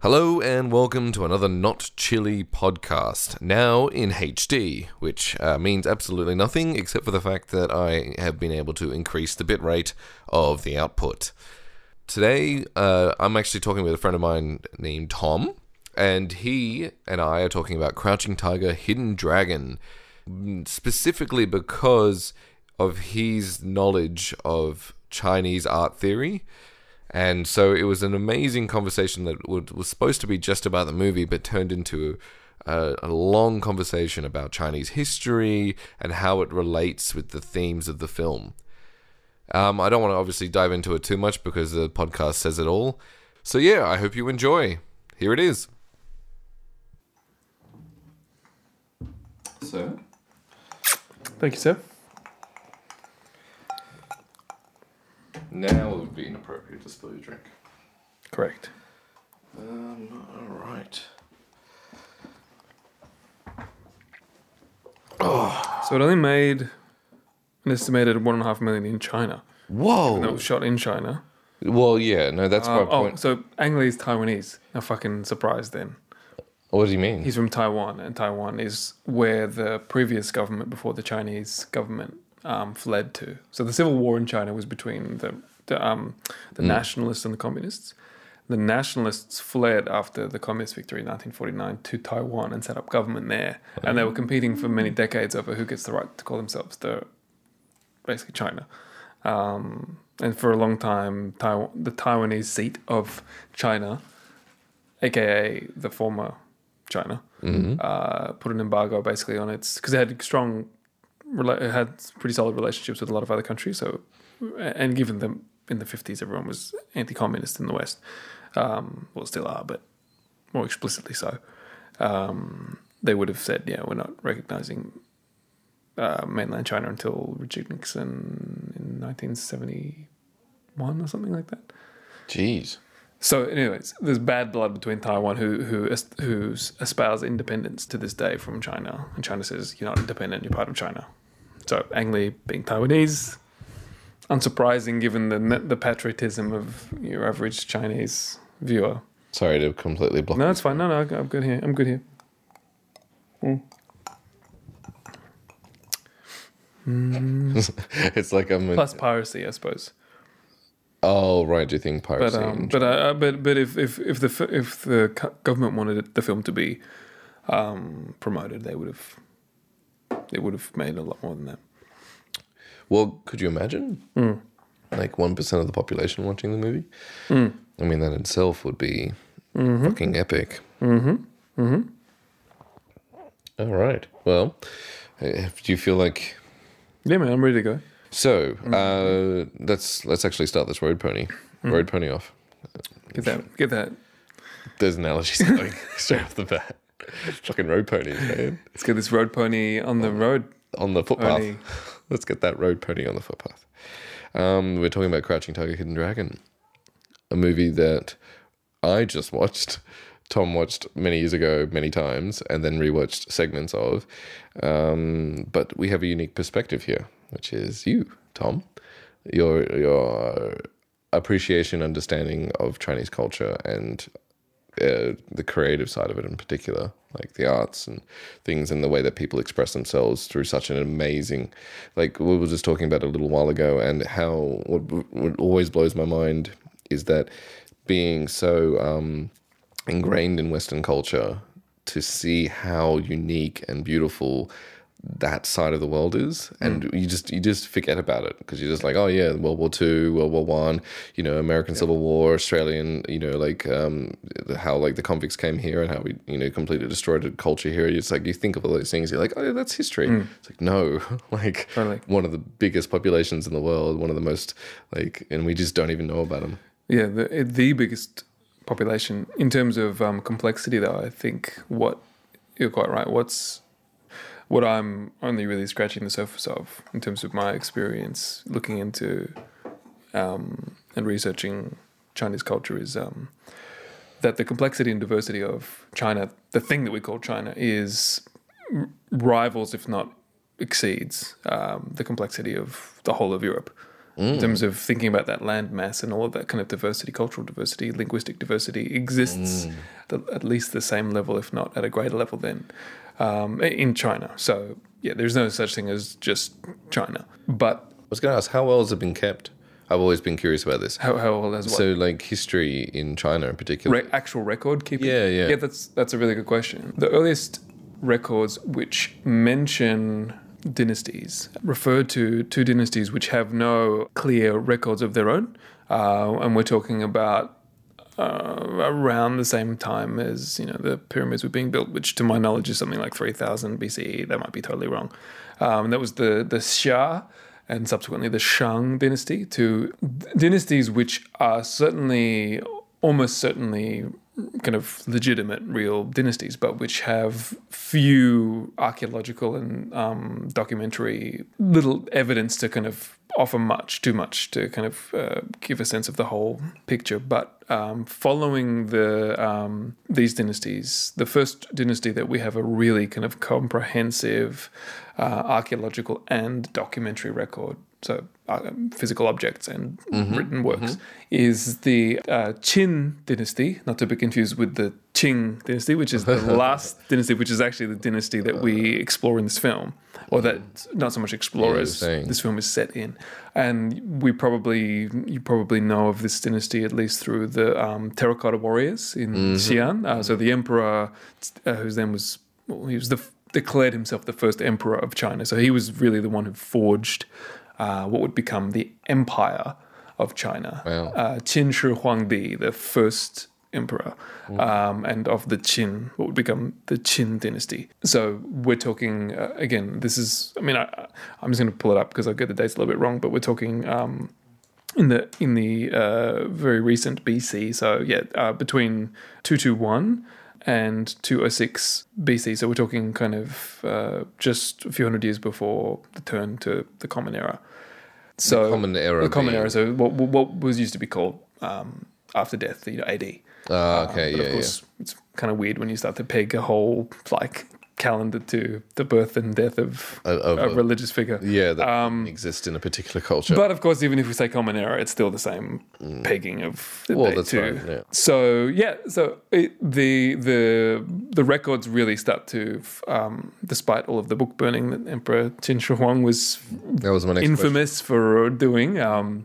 Hello and welcome to another Not Chilly podcast, now in HD, which uh, means absolutely nothing except for the fact that I have been able to increase the bitrate of the output. Today, uh, I'm actually talking with a friend of mine named Tom, and he and I are talking about Crouching Tiger, Hidden Dragon, specifically because of his knowledge of Chinese art theory. And so it was an amazing conversation that would, was supposed to be just about the movie, but turned into a, a, long conversation about Chinese history and how it relates with the themes of the film. Um, I don't want to obviously dive into it too much because the podcast says it all. So, yeah, I hope you enjoy. Here it is. So, Thank you, sir. Now it would be inappropriate to spill your drink. Correct. Um, all right. So it only made an estimated one and a half million in China. Whoa. And it was shot in China. Well, yeah, no, that's my Uh, oh, so Ang Lee's Taiwanese. I'm fucking surprised then. what do you mean? He's from Taiwan, and Taiwan is where the previous government before the Chinese government um, fled to. So the civil war in China was between the the, um, the nationalists and the communists. The nationalists fled after the communist victory in 1949 to Taiwan and set up government there, and they were competing for many decades over who gets the right to call themselves the basically China. Um, and for a long time, Taiwan, the Taiwanese seat of China, aka the former China, uh, put an embargo basically on its because it had strong, it had pretty solid relationships with a lot of other countries. So, and given them in the fifties, everyone was anti-communist in the West. Um, well, still are, but more explicitly so. Um, they would have said, "Yeah, we're not recognizing uh, mainland China until Richard Nixon in 1971 or something like that." Jeez. So, anyways, there's bad blood between Taiwan, who who who espouse independence to this day from China, and China says you're not independent, you're part of China. So, Ang Lee being Taiwanese, unsurprising given the the patriotism of your average Chinese viewer. Sorry to completely block. No, it's fine. No, no, I'm good here. I'm good here. it's like I'm. Plus piracy, I suppose. oh right, do you think But piracy? um, and- but uh, but but if if if the if the government wanted the film to be um, promoted, they would have they would have made a lot more than that. Well, could you imagine? Hmm. Like one percent of the population watching the movie. Hmm. I mean, that itself would be Mm-hmm. fucking epic. Mm-hmm. Mm-hmm. All right. Well, uh, do you feel like? Yeah, man, I'm ready to go. So Mm-hmm. uh, let's let's actually start this road pony. Road pony off. Get that, get that. There's analogies going straight off the bat. Fucking road ponies, man. Let's get this road pony on the road. on the footpath. Pony. Let's get that road pony on the footpath. Um, we're talking about Crouching Tiger, Hidden Dragon, a movie that I just watched. Tom watched many years ago, many times, and then rewatched segments of. Um, but we have a unique perspective here, which is you, Tom. Your your appreciation, understanding of Chinese culture, and uh, the creative side of it in particular, like the arts and things and the way that people express themselves through such an amazing, like we were just talking about a little while ago, and how what, what always blows my mind is that being so um, ingrained in Western culture to see how unique and beautiful that side of the world is and you just you just forget about it because you're just like oh yeah world war two world war one you know american civil war australian you know like um how like the convicts came here and how we you know completely destroyed a culture here it's like you think of all those things you're like oh yeah that's history it's like no like Totally. one of the biggest populations in the world one of the most like and we just don't even know about them Yeah, the the biggest population in terms of um, complexity, though. I think what you're quite right. What's what I'm only really scratching the surface of in terms of my experience looking into um, and researching Chinese culture is um, that the complexity and diversity of China, the thing that we call China, is r- rivals, if not exceeds, um, the complexity of the whole of Europe. in terms of thinking about that land mass and all of that kind of diversity, cultural diversity, linguistic diversity exists the, at least the same level, if not at a greater level, than um, in China. So yeah, there's no such thing as just China. But I was going to ask, how well has it been kept? I've always been curious about this. how how old has what? So, like history in China in particular. Re- actual record keeping? Yeah, yeah. Yeah, that's that's a really good question. The earliest records which mention dynasties refer to two dynasties which have no clear records of their own, uh, and we're talking about uh, around the same time as you know the pyramids were being built, which to my knowledge is something like 3000 BCE. That might be totally wrong. Um, that was the the Xia and subsequently the Shang dynasty, two d- dynasties which are certainly, almost certainly, kind of legitimate, real dynasties, but which have few archaeological and um, documentary little evidence to kind of offer much, too much to kind of uh, give a sense of the whole picture. But um, following the um, these dynasties, the first dynasty that we have a really kind of comprehensive uh, archaeological and documentary record, so uh, physical objects and written works, is the uh, Qin dynasty, not to be confused with the Qing dynasty, which is the last dynasty, which is actually the dynasty that we explore in this film, or that not so much explore as this film is set in. And we probably, you probably know of this dynasty at least through the um, terracotta warriors in Xi'an. Uh, so the emperor, uh, whose name was, well, he was the declared himself the first emperor of China. So he was really the one who forged uh, what would become the empire of China. Wow. Uh, Qin Shi Huangdi, the first emperor, um, and of the Qin, what would become the Qin dynasty. So we're talking uh, again. This is, I mean, I, I'm just going to pull it up because I get the dates a little bit wrong, but we're talking um, in the in the uh, very recent BC. So yeah, uh, between two two one and 206 BC. So we're talking kind of uh, just a few hundred years before the turn to the Common Era. So Common Era the Common Era. So what what was used to be called um, after death, you know, AD. Ah, okay, But yeah, of course, it's kind of weird when you start to peg a whole like calendar to the birth and death of, Of- of a a- religious figure. yeah. That exists in a particular culture. But of course, even if we say common era, it's still the same pegging of the Mm. Well, that's too. yeah. So yeah, so it, the the the records really start to, um, despite all of the book burning that Emperor Qin Shi Huang was that was my next question. infamous for doing, um,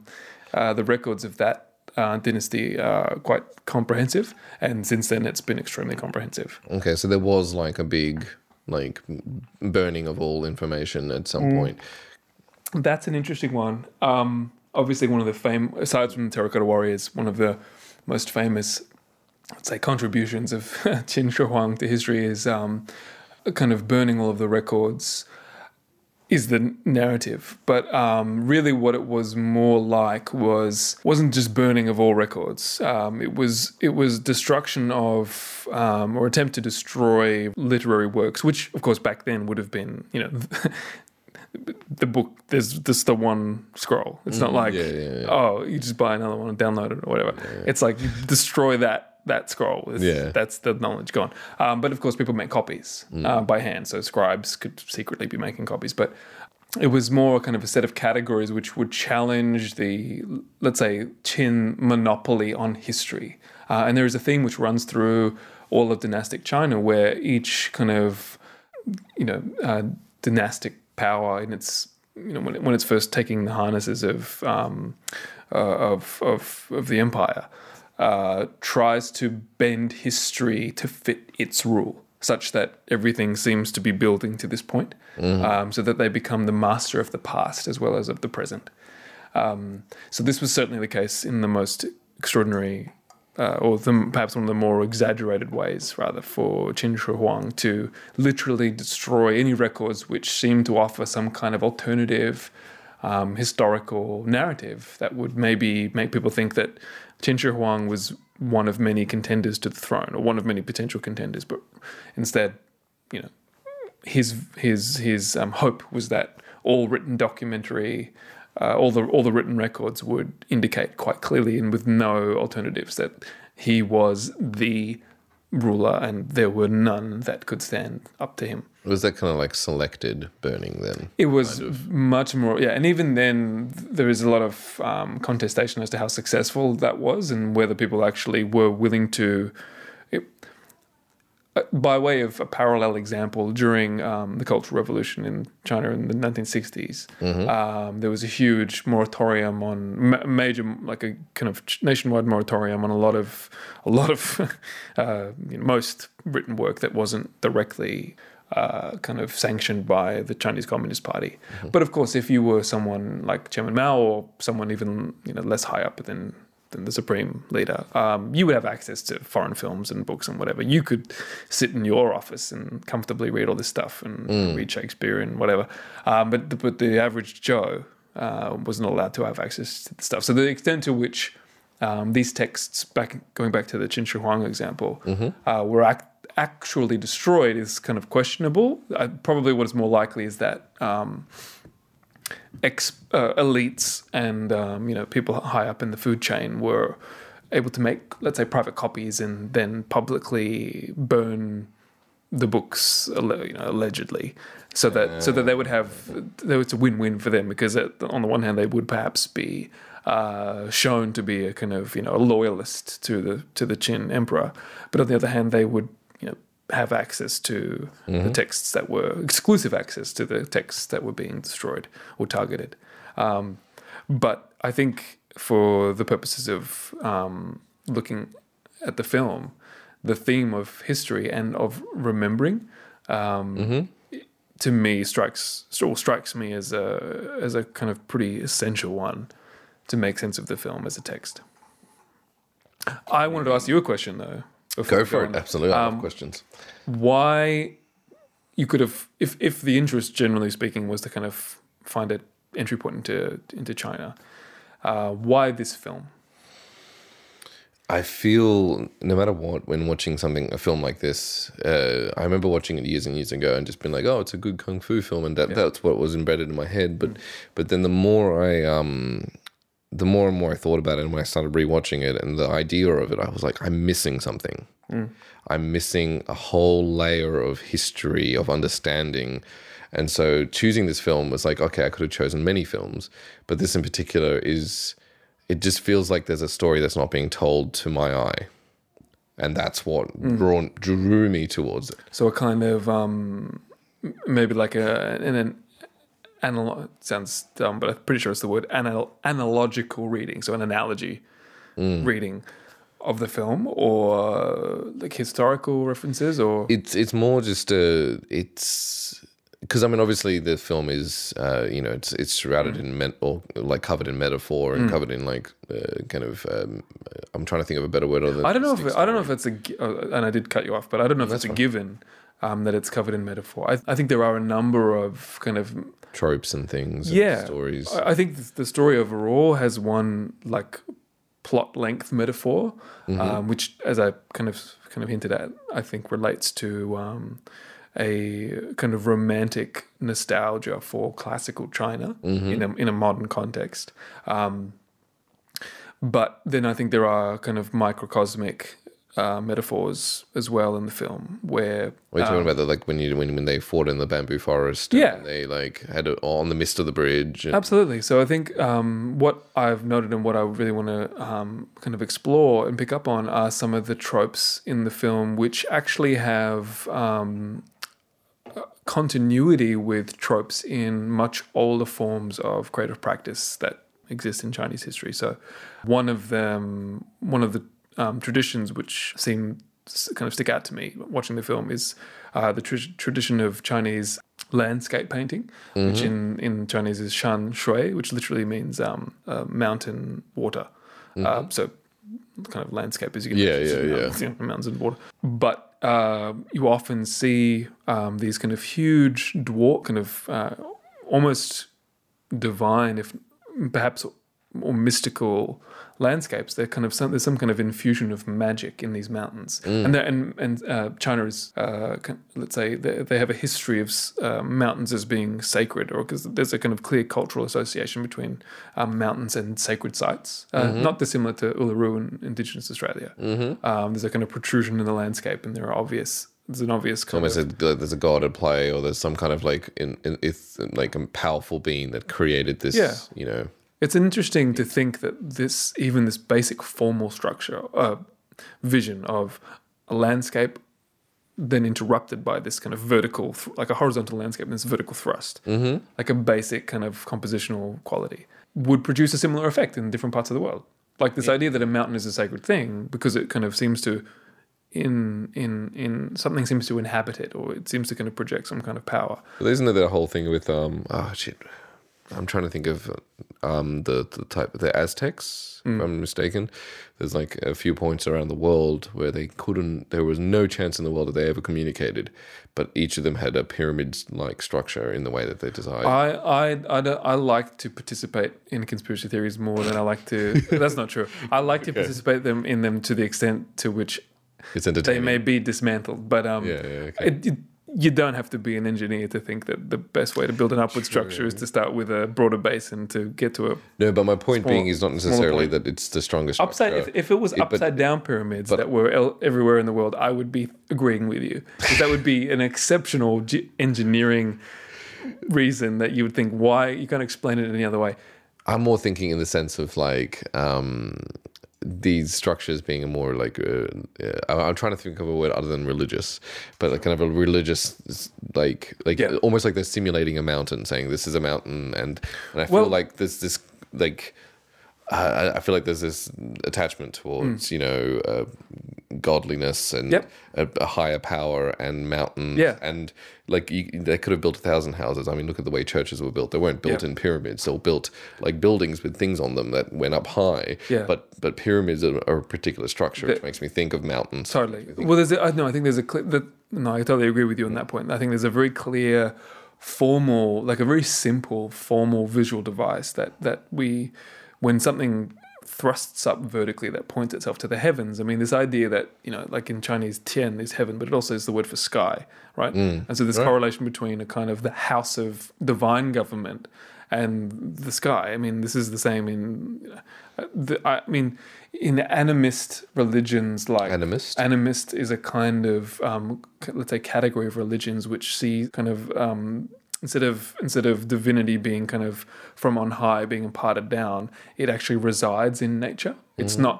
uh, the records of that uh, dynasty are quite comprehensive, and since then it's been extremely comprehensive. Okay, so there was like a big like burning of all information at some Mm. point. That's an interesting one. Um, obviously, one of the fame, aside from the Terracotta Warriors, one of the most famous, let's say, contributions of Qin Shi Huang to history is um, kind of burning all of the records. Is the narrative, but um, really, what it was more like was wasn't just burning of all records. Um, it was it was destruction of um, or attempt to destroy literary works, which, of course, back then would have been you know the book there's just the one scroll it's not like yeah, yeah, yeah. oh you just buy another one and download it or whatever it's like you destroy that that scroll It's- Yeah. that's the knowledge gone. Um, but of course people make copies uh, by hand so scribes could secretly be making copies. But it was more kind of a set of categories which would challenge the let's say Qin monopoly on history. Uh, and there is a theme which runs through all of dynastic China where each kind of you know uh, dynastic power in its you know when, it, when it's first taking the harnesses of um, uh, of, of of the empire uh, tries to bend history to fit its rule such that everything seems to be building to this point um, so that they become the master of the past as well as of the present. Um, so this was certainly the case in the most extraordinary, uh, or the, perhaps one of the more exaggerated ways, rather, for Qin Shi Huang to literally destroy any records which seem to offer some kind of alternative um, historical narrative that would maybe make people think that Qin Shi Huang was one of many contenders to the throne, or one of many potential contenders, but instead, you know, his his his um, hope was that all written documentary, uh, all the all the written records would indicate quite clearly and with no alternatives that he was the ruler, and there were none that could stand up to him. Was that kind of like selected burning then? It was much more, yeah. And even then, there is a lot of um, contestation as to how successful that was and whether people actually were willing to. Uh, by way of a parallel example, during um, the Cultural Revolution in China in the 1960s, um, there was a huge moratorium on ma- major, like a kind of nationwide moratorium on a lot of, a lot of, uh, you know, most written work that wasn't directly uh, kind of sanctioned by the Chinese Communist Party. But of course, if you were someone like Chairman Mao or someone even you know less high up than than the supreme leader, um, you would have access to foreign films and books and whatever. You could sit in your office and comfortably read all this stuff and read Shakespeare and whatever. Um, but the, but the average Joe uh, was not allowed to have access to the stuff. So the extent to which um, these texts, back going back to the Qin Shi Huang example, uh, were ac- actually destroyed is kind of questionable. Uh, probably what is more likely is that um, ex uh, elites and um, you know people high up in the food chain were able to make, let's say, private copies and then publicly burn the books, you know, allegedly, so that so that they would have, was a win-win for them because it, on the one hand they would perhaps be uh, shown to be a kind of you know a loyalist to the to the Qin emperor, but on the other hand they would have access to the texts that were exclusive access to the texts that were being destroyed or targeted. Um, but I think for the purposes of um, looking at the film, the theme of history and of remembering, um, to me strikes or strikes me as a as a kind of pretty essential one to make sense of the film as a text. I wanted to ask you a question though. Go for it. Absolutely. I Um, have questions. Why you could have, if if the interest, generally speaking, was to kind of find an entry point into into China, uh, why this film? I feel no matter what, when watching something, a film like this, uh, I remember watching it years and years ago and just being like, "Oh, it's a good kung fu film," and that that's what was embedded in my head. But but then the more I um, the more and more I thought about it, and when I started rewatching it, and the idea of it, I was like, I'm missing something. I'm missing a whole layer of history of understanding. And so choosing this film was like, okay, I could have chosen many films, but this in particular is it just feels like there's a story that's not being told to my eye. And that's what drawn, drew me towards it. So a kind of um, maybe like a an, an analog sounds dumb, but I'm pretty sure it's the word anal- analogical reading. So an analogy reading of the film, or like historical references, or It's it's more just a it's because I mean obviously the film is uh, you know it's it's shrouded in met or like covered in metaphor and covered in like uh, kind of um, I'm trying to think of a better word. I don't know if sticks I don't know if it's a uh, and I did cut you off, but I don't know if it's a given um, that it's covered in metaphor. I, I think there are a number of kind of tropes and things. and yeah stories. I think the story overall has one like plot length metaphor, um, which, as I kind of kind of hinted at, I think relates to um, a kind of romantic nostalgia for classical China in a in a modern context. Um, but then I think there are kind of microcosmic uh, metaphors as well in the film where We're talking about the like when you when when they fought in the bamboo forest. and Yeah. they like had it on the mist of the bridge. and- Absolutely. So I think um, what I've noted and what I really want to um, kind of explore and pick up on are some of the tropes in the film which actually have um, continuity with tropes in much older forms of creative practice that exist in Chinese history. So one of them, one of the um, traditions which seem kind of stick out to me watching the film is uh, the tr- tradition of Chinese landscape painting, which in, in Chinese is shan shui, which literally means um, uh, mountain water. Uh, so kind of landscape as you can Yeah, imagine, yeah, mountains, you know, mountains and water. But uh, you often see um, these kind of huge dwarf, kind of uh, almost divine, if perhaps or mystical landscapes. They're kind of some, there's some kind of infusion of magic in these mountains, and and and uh, China is uh, let's say they, they have a history of uh, mountains as being sacred, or because there's a kind of clear cultural association between um, mountains and sacred sites, uh, not dissimilar to Uluru in Indigenous Australia. Um, there's a kind of protrusion in the landscape, and there are obvious. There's an obvious kind Almost of a, there's a god at play, or there's some kind of like in, in it's like a powerful being that created this. Yeah. You know, It's interesting to think that this, even this basic formal structure, uh, vision of a landscape, then interrupted by this kind of vertical, th- like a horizontal landscape, and this vertical thrust, mm-hmm. like a basic kind of compositional quality, would produce a similar effect in different parts of the world. Like this idea that a mountain is a sacred thing because it kind of seems to, in in in something seems to inhabit it, or it seems to kind of project some kind of power. But isn't there that whole thing with um oh shit, I'm trying to think of um the the type the Aztecs if I'm mistaken. There's like a few points around the world where they couldn't. There was no chance in the world that they ever communicated, but each of them had a pyramid like structure in the way that they designed. I, I, I, don't- I like to participate in conspiracy theories more than I like to. that's not true. I like to participate them in them to the extent to which it's they may be dismantled. But um, Yeah, yeah, okay. it, it, you don't have to be an engineer to think that the best way to build an upward structure is to start with a broader base and to get to a no, but my point being is not necessarily that it's the strongest upside. If, if it was Yeah, but- upside down pyramids that were el- everywhere in the world, I would be agreeing with you. that would be an exceptional ge- engineering reason that you would think why you can't explain it any other way. I'm more thinking in the sense of like um, these structures being a more like uh, uh, I'm I'm trying to think of a word other than religious, but like kind of a religious like like Yeah. almost like they're simulating a mountain, saying this is a mountain, and and I feel Well- like there's this like. I I feel like there's this attachment towards you know uh, godliness and. Yep. a, a higher power and mountains Yeah. and like you, they could have built a thousand houses. I mean, look at the way churches were built. They weren't built Yeah. in pyramids. They were built like buildings with things on them that went up high. Yeah. But but pyramids are, are a particular structure, which makes me think of mountains. Totally. Well, there's a, I no, I think there's a clear, that, no, I totally agree with you on that point. I think there's a very clear, formal, like a very simple formal visual device that that we, when something thrusts up vertically that points itself to the heavens. I mean, this idea that you know, like in Chinese, tian is heaven, but it also is the word for sky, right? and so this correlation between a kind of the house of divine government and the sky. I mean, this is the same in, uh, the, I mean, in animist religions like Animist? Animist is a kind of um, let's say category of religions which see kind of um, instead of instead of divinity being kind of from on high being imparted down, it actually resides in nature. It's not.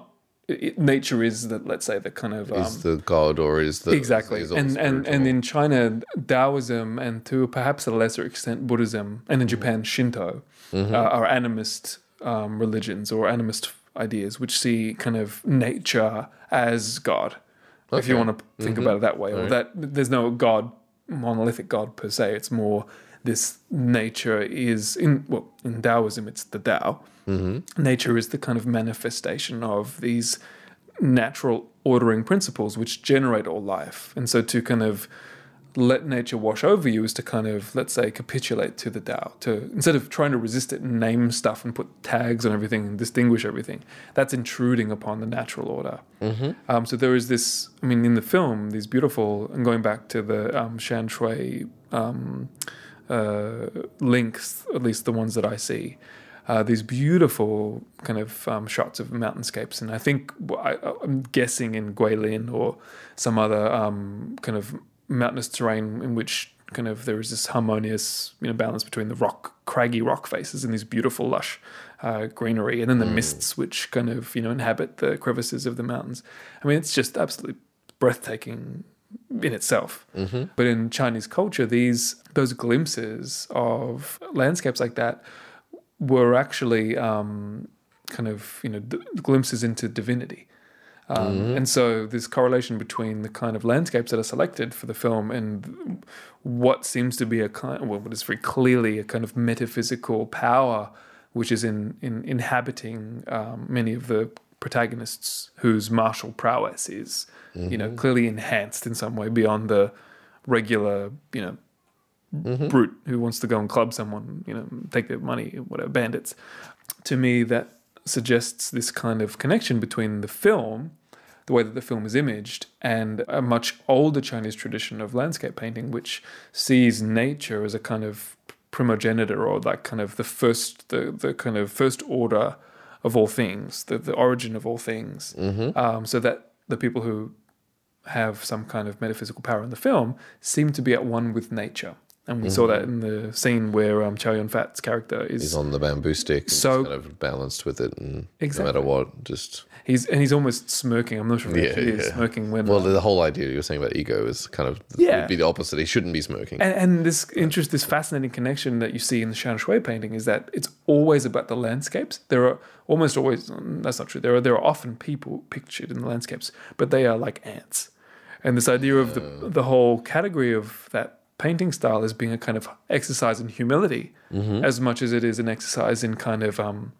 It, nature is the let's say the kind of um, is the god or is the exactly is and, and spiritual? and in china taoism and to perhaps a lesser extent buddhism and Mm-hmm. in japan shinto uh, are animist um, religions or animist ideas which see kind of nature as god if you want to think about it that way or that there's no god monolithic god per se it's more this nature is in well in taoism it's the tao nature is the kind of manifestation of these natural ordering principles which generate all life. And so to kind of let nature wash over you is to kind of, let's say, capitulate to the Tao. To instead of trying to resist it and name stuff and put tags on everything and distinguish everything, that's intruding upon the natural order. Um, so there is this. I mean, in the film, these beautiful. And going back to the um, Shan Shui um, uh, links, at least the ones that I see, uh, these beautiful kind of um, shots of mountainscapes. And I think I, I'm guessing in Guilin or some other um, kind of mountainous terrain in which kind of there is this harmonious you know balance between the rock craggy rock faces and these beautiful lush uh, greenery and then the mists which kind of you know inhabit the crevices of the mountains i mean it's just absolutely breathtaking in itself. But in chinese culture these those glimpses of landscapes like that were actually um, kind of you know d- glimpses into divinity. Um, And so this correlation between the kind of landscapes that are selected for the film and what seems to be a kind, well, what is very clearly a kind of metaphysical power, which is in, in inhabiting um, many of the protagonists whose martial prowess is, you know, mm-hmm. clearly enhanced in some way beyond the regular, you know, mm-hmm. brute who wants to go and club someone, you know, take their money, whatever, bandits. To me, that suggests this kind of connection between the film, the way that the film is imaged, and a much older Chinese tradition of landscape painting, which sees nature as a kind of primogenitor or like kind of the first, the, the kind of first order of all things, the, the origin of all things. Mm-hmm. Um, so that the people who have some kind of metaphysical power in the film seem to be at one with nature. And we saw that in the scene where um, Chow Fat's character is He's on the bamboo stick. So- kind of balanced with it, and Exactly. no matter what, just He's and he's almost smirking. I'm not sure if he Yeah, actually is yeah. smirking when. well, the whole idea you were saying about ego is kind of Yeah. would be the opposite. He shouldn't be smoking. and, and this interest, this fascinating connection that you see in the Shan Shui painting is that it's always about the landscapes. There are almost always mm, that's not true. There are there are often people pictured in the landscapes, but they are like ants. And this idea of the the whole category of that painting style as being a kind of exercise in humility, as much as it is an exercise in kind of um,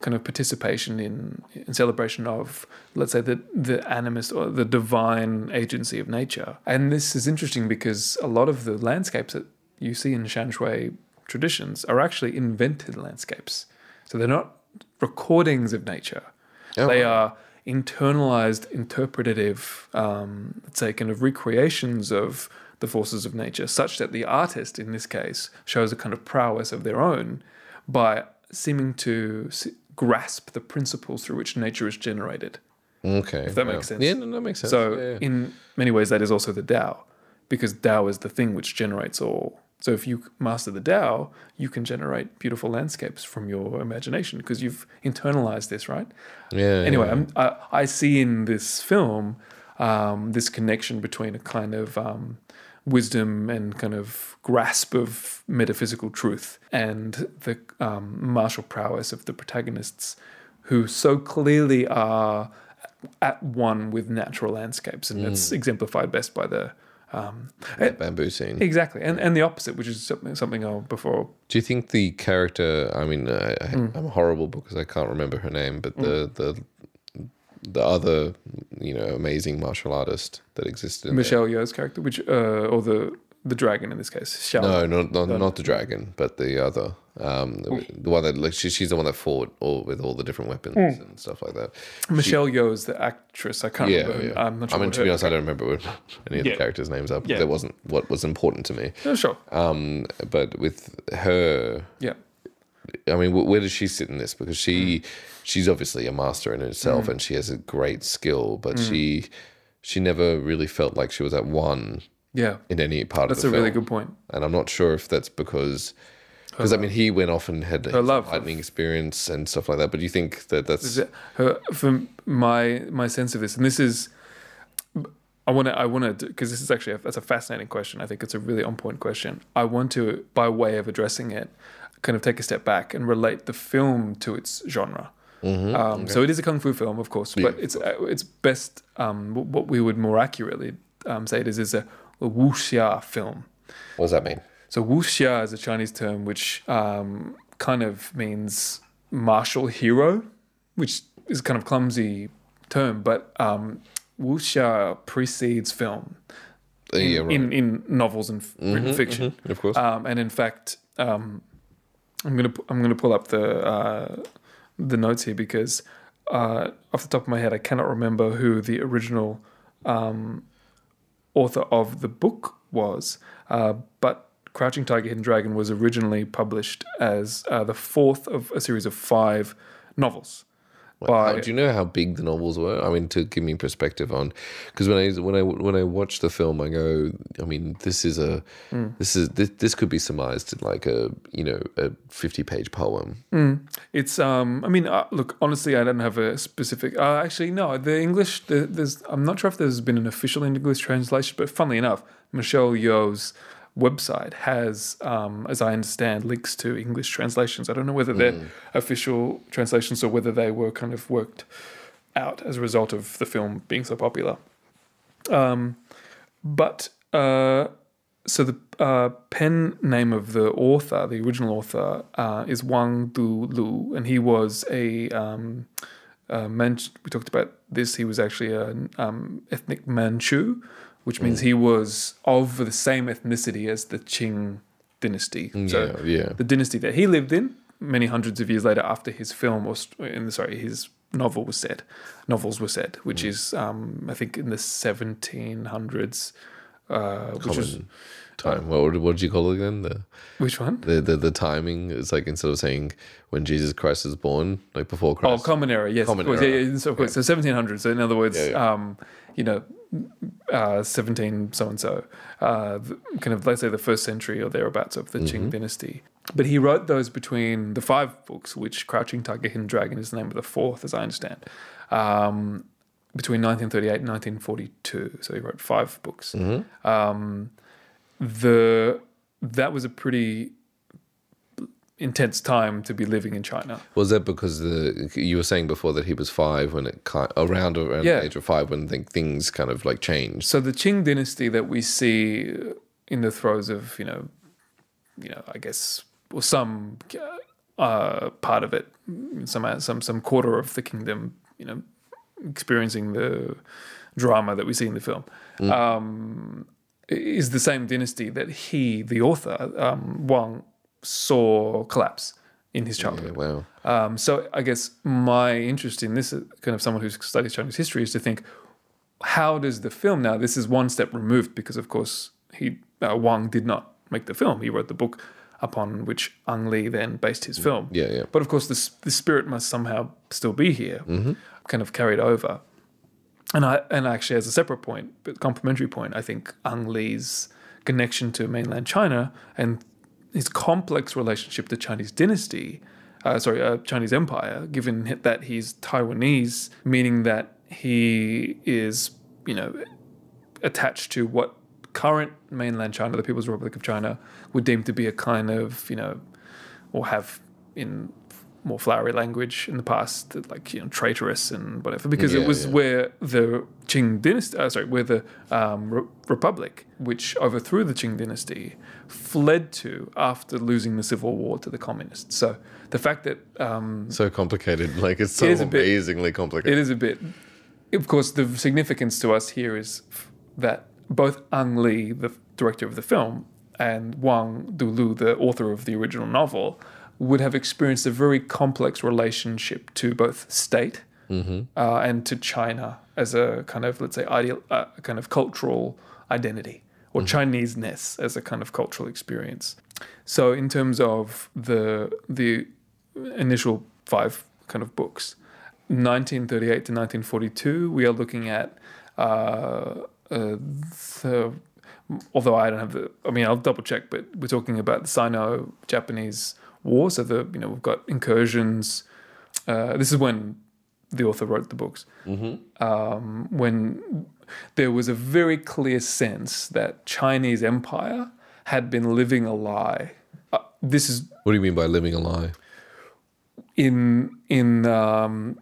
kind of participation in, in celebration of, let's say, the, the animist or the divine agency of nature. And this is interesting because a lot of the landscapes that you see in Shan Shui traditions are actually invented landscapes. So they're not recordings of nature. Oh, they are internalized, interpretative, um, let's say, kind of recreations of the forces of nature, such that the artist, in this case, shows a kind of prowess of their own by seeming to grasp the principles through which nature is generated. okay, If that yeah. makes sense. Yeah, no, that makes sense. So, yeah, yeah. in many ways, that is also the Tao, because Tao is the thing which generates all. So, if you master the Tao, you can generate beautiful landscapes from your imagination because you've internalized this, right? yeah, Anyway, I, I see in this film um, this connection between a kind of um, wisdom and kind of grasp of metaphysical truth and the um, martial prowess of the protagonists who so clearly are at one with natural landscapes. And that's exemplified best by the. Um, that bamboo scene. exactly. And, and the opposite, which is something, something I before. Do you think the character? I mean, I, I, Mm. I'm horrible because I can't remember her name, but the the the other, you know, amazing martial artist that existed. There. Michelle Yeoh's character, which, uh, or the, the dragon in this case, Xiao. No, not not, not the dragon, but the other, um, the, the one that like she, she's the one that fought all with all the different weapons Hmm. and stuff like that. Michelle Yeoh is the actress. I can't Yeah, remember. yeah. I'm not sure. I mean, to be honest, I don't remember any of Yeah. the characters' names are because Yeah. that wasn't what was important to me. No, sure. Um, but with her, Yeah. I mean, where does she sit in this? Because she, Mm. she's obviously a master in herself, and she has a great skill, but Mm. she, she never really felt like she was at one Yeah. in any part That's of the That's a the really good point. and I'm not sure if that's because. Because I mean, he went off and had his love lightning experience and stuff like that. But do you think that that's her for my my sense of this, and this is, I want to I want to because this is actually a, that's a fascinating question. I think it's a really on point question. I want to, by way of addressing it, kind of take a step back and relate the film to its genre. um, So it is a kung fu film, of course, but Mm-hmm. it's uh, it's best um, what we would more accurately um, say it is is a, a wuxia film. what does that mean? So wuxia is a Chinese term which um, kind of means martial hero, which is kind of clumsy term, but um, wuxia precedes film in, yeah, right. in, in novels and f- written fiction. of course. Um, and in fact, um, I'm gonna I'm gonna pull up the uh, the notes here because uh, off the top of my head, I cannot remember who the original um, author of the book was, uh, but Crouching Tiger, Hidden Dragon was originally published as uh, the fourth of a series of five novels. How- do you know how big the novels were? I mean, to give me perspective on, because when I when I when I watch the film, I go, I mean, this is a Hmm. this is this, this could be surmised in like a you know a fifty page poem. It's um. I mean, uh, look. Honestly, I don't have a specific. Uh, actually, no. The English. The, there's. I'm not sure if there's been an official English translation, but funnily enough, Michelle Yeoh's website has, um, as I understand, links to English translations. I don't know whether they're official translations or whether they were kind of worked out as a result of the film being so popular. Um, but uh, so the uh, pen name of the author, the original author, uh, is Wang Dulu, and he was a um, uh, Manch- we talked about this. He was actually an um, ethnic Manchu, which means he was of the same ethnicity as the Qing dynasty. So yeah, yeah. the dynasty that he lived in many hundreds of years later after his film was in the sorry his novel was set, novels were set, which is um, I think in the 1700s, uh, which was Common time. What what did you call it again? The, which one? the the the timing is like instead of saying when Jesus Christ is born, like before christ Oh, Common Era, yes, Common of course, Era. yeah, yeah, so of course, so 1700s. So in other words, Yeah, yeah. um, you know, uh, 17 so and so, uh, kind of let's say the first century or thereabouts of the Qing dynasty. But he wrote those between the five books, which Crouching Tiger, Hidden Dragon is the name of the fourth, as I understand, um, between 1938 and 1942. So he wrote five books. Um, the that was a pretty intense time to be living in China. Was that because the you were saying before that he was five when it kind around around Yeah. the age of five when th- things kind of like changed? So the Qing dynasty that we see in the throes of, you know, you know, I guess, or some uh, part of it, some some some quarter of the kingdom, you know, experiencing the drama that we see in the film, um, is the same dynasty that he, the author, um, Wang, saw collapse in his childhood. Yeah, wow. Um, so I guess my interest in this, kind of someone who studies Chinese history, is to think, how does the film now? This is one step removed because, of course, he uh, Wang did not make the film. He wrote the book upon which Ang Lee then based his film. Yeah, yeah. But of course, the, the spirit must somehow still be here, kind of carried over. And I and actually, as a separate point, but complementary point, I think Ang Lee's connection to mainland China and his complex relationship to Chinese dynasty, uh, sorry, uh, Chinese empire, given that he's Taiwanese, meaning that he is, you know, attached to what current mainland China, the People's Republic of China, would deem to be a kind of, you know, or have in more flowery language in the past, like you know, traitorous and whatever, because Yeah, it was yeah. where the Qing dynasty, uh, sorry, where the um, re- republic, which overthrew the Qing dynasty, fled to after losing the civil war to the communists. So the fact that um, So complicated. Like it's so It is a bit- amazingly complicated. it is a bit. Of course, the significance to us here is f- that both Ang Lee, the director of the film, and Wang Dulu, the author of the original novel, would have experienced a very complex relationship to both state uh, and to China as a kind of, let's say, ideal, uh, kind of cultural identity or Chinese-ness as a kind of cultural experience. So, in terms of the the initial five kind of books, 1938 to 1942, we are looking at uh, uh, the. Although I don't have the, I mean, I'll double check, but we're talking about the Sino-Japanese War. So the, you know, we've got incursions. Uh, this is when the author wrote the books. Um, when there was a very clear sense that Chinese empire had been living a lie. Uh, this is what do you mean by living a lie? in in um,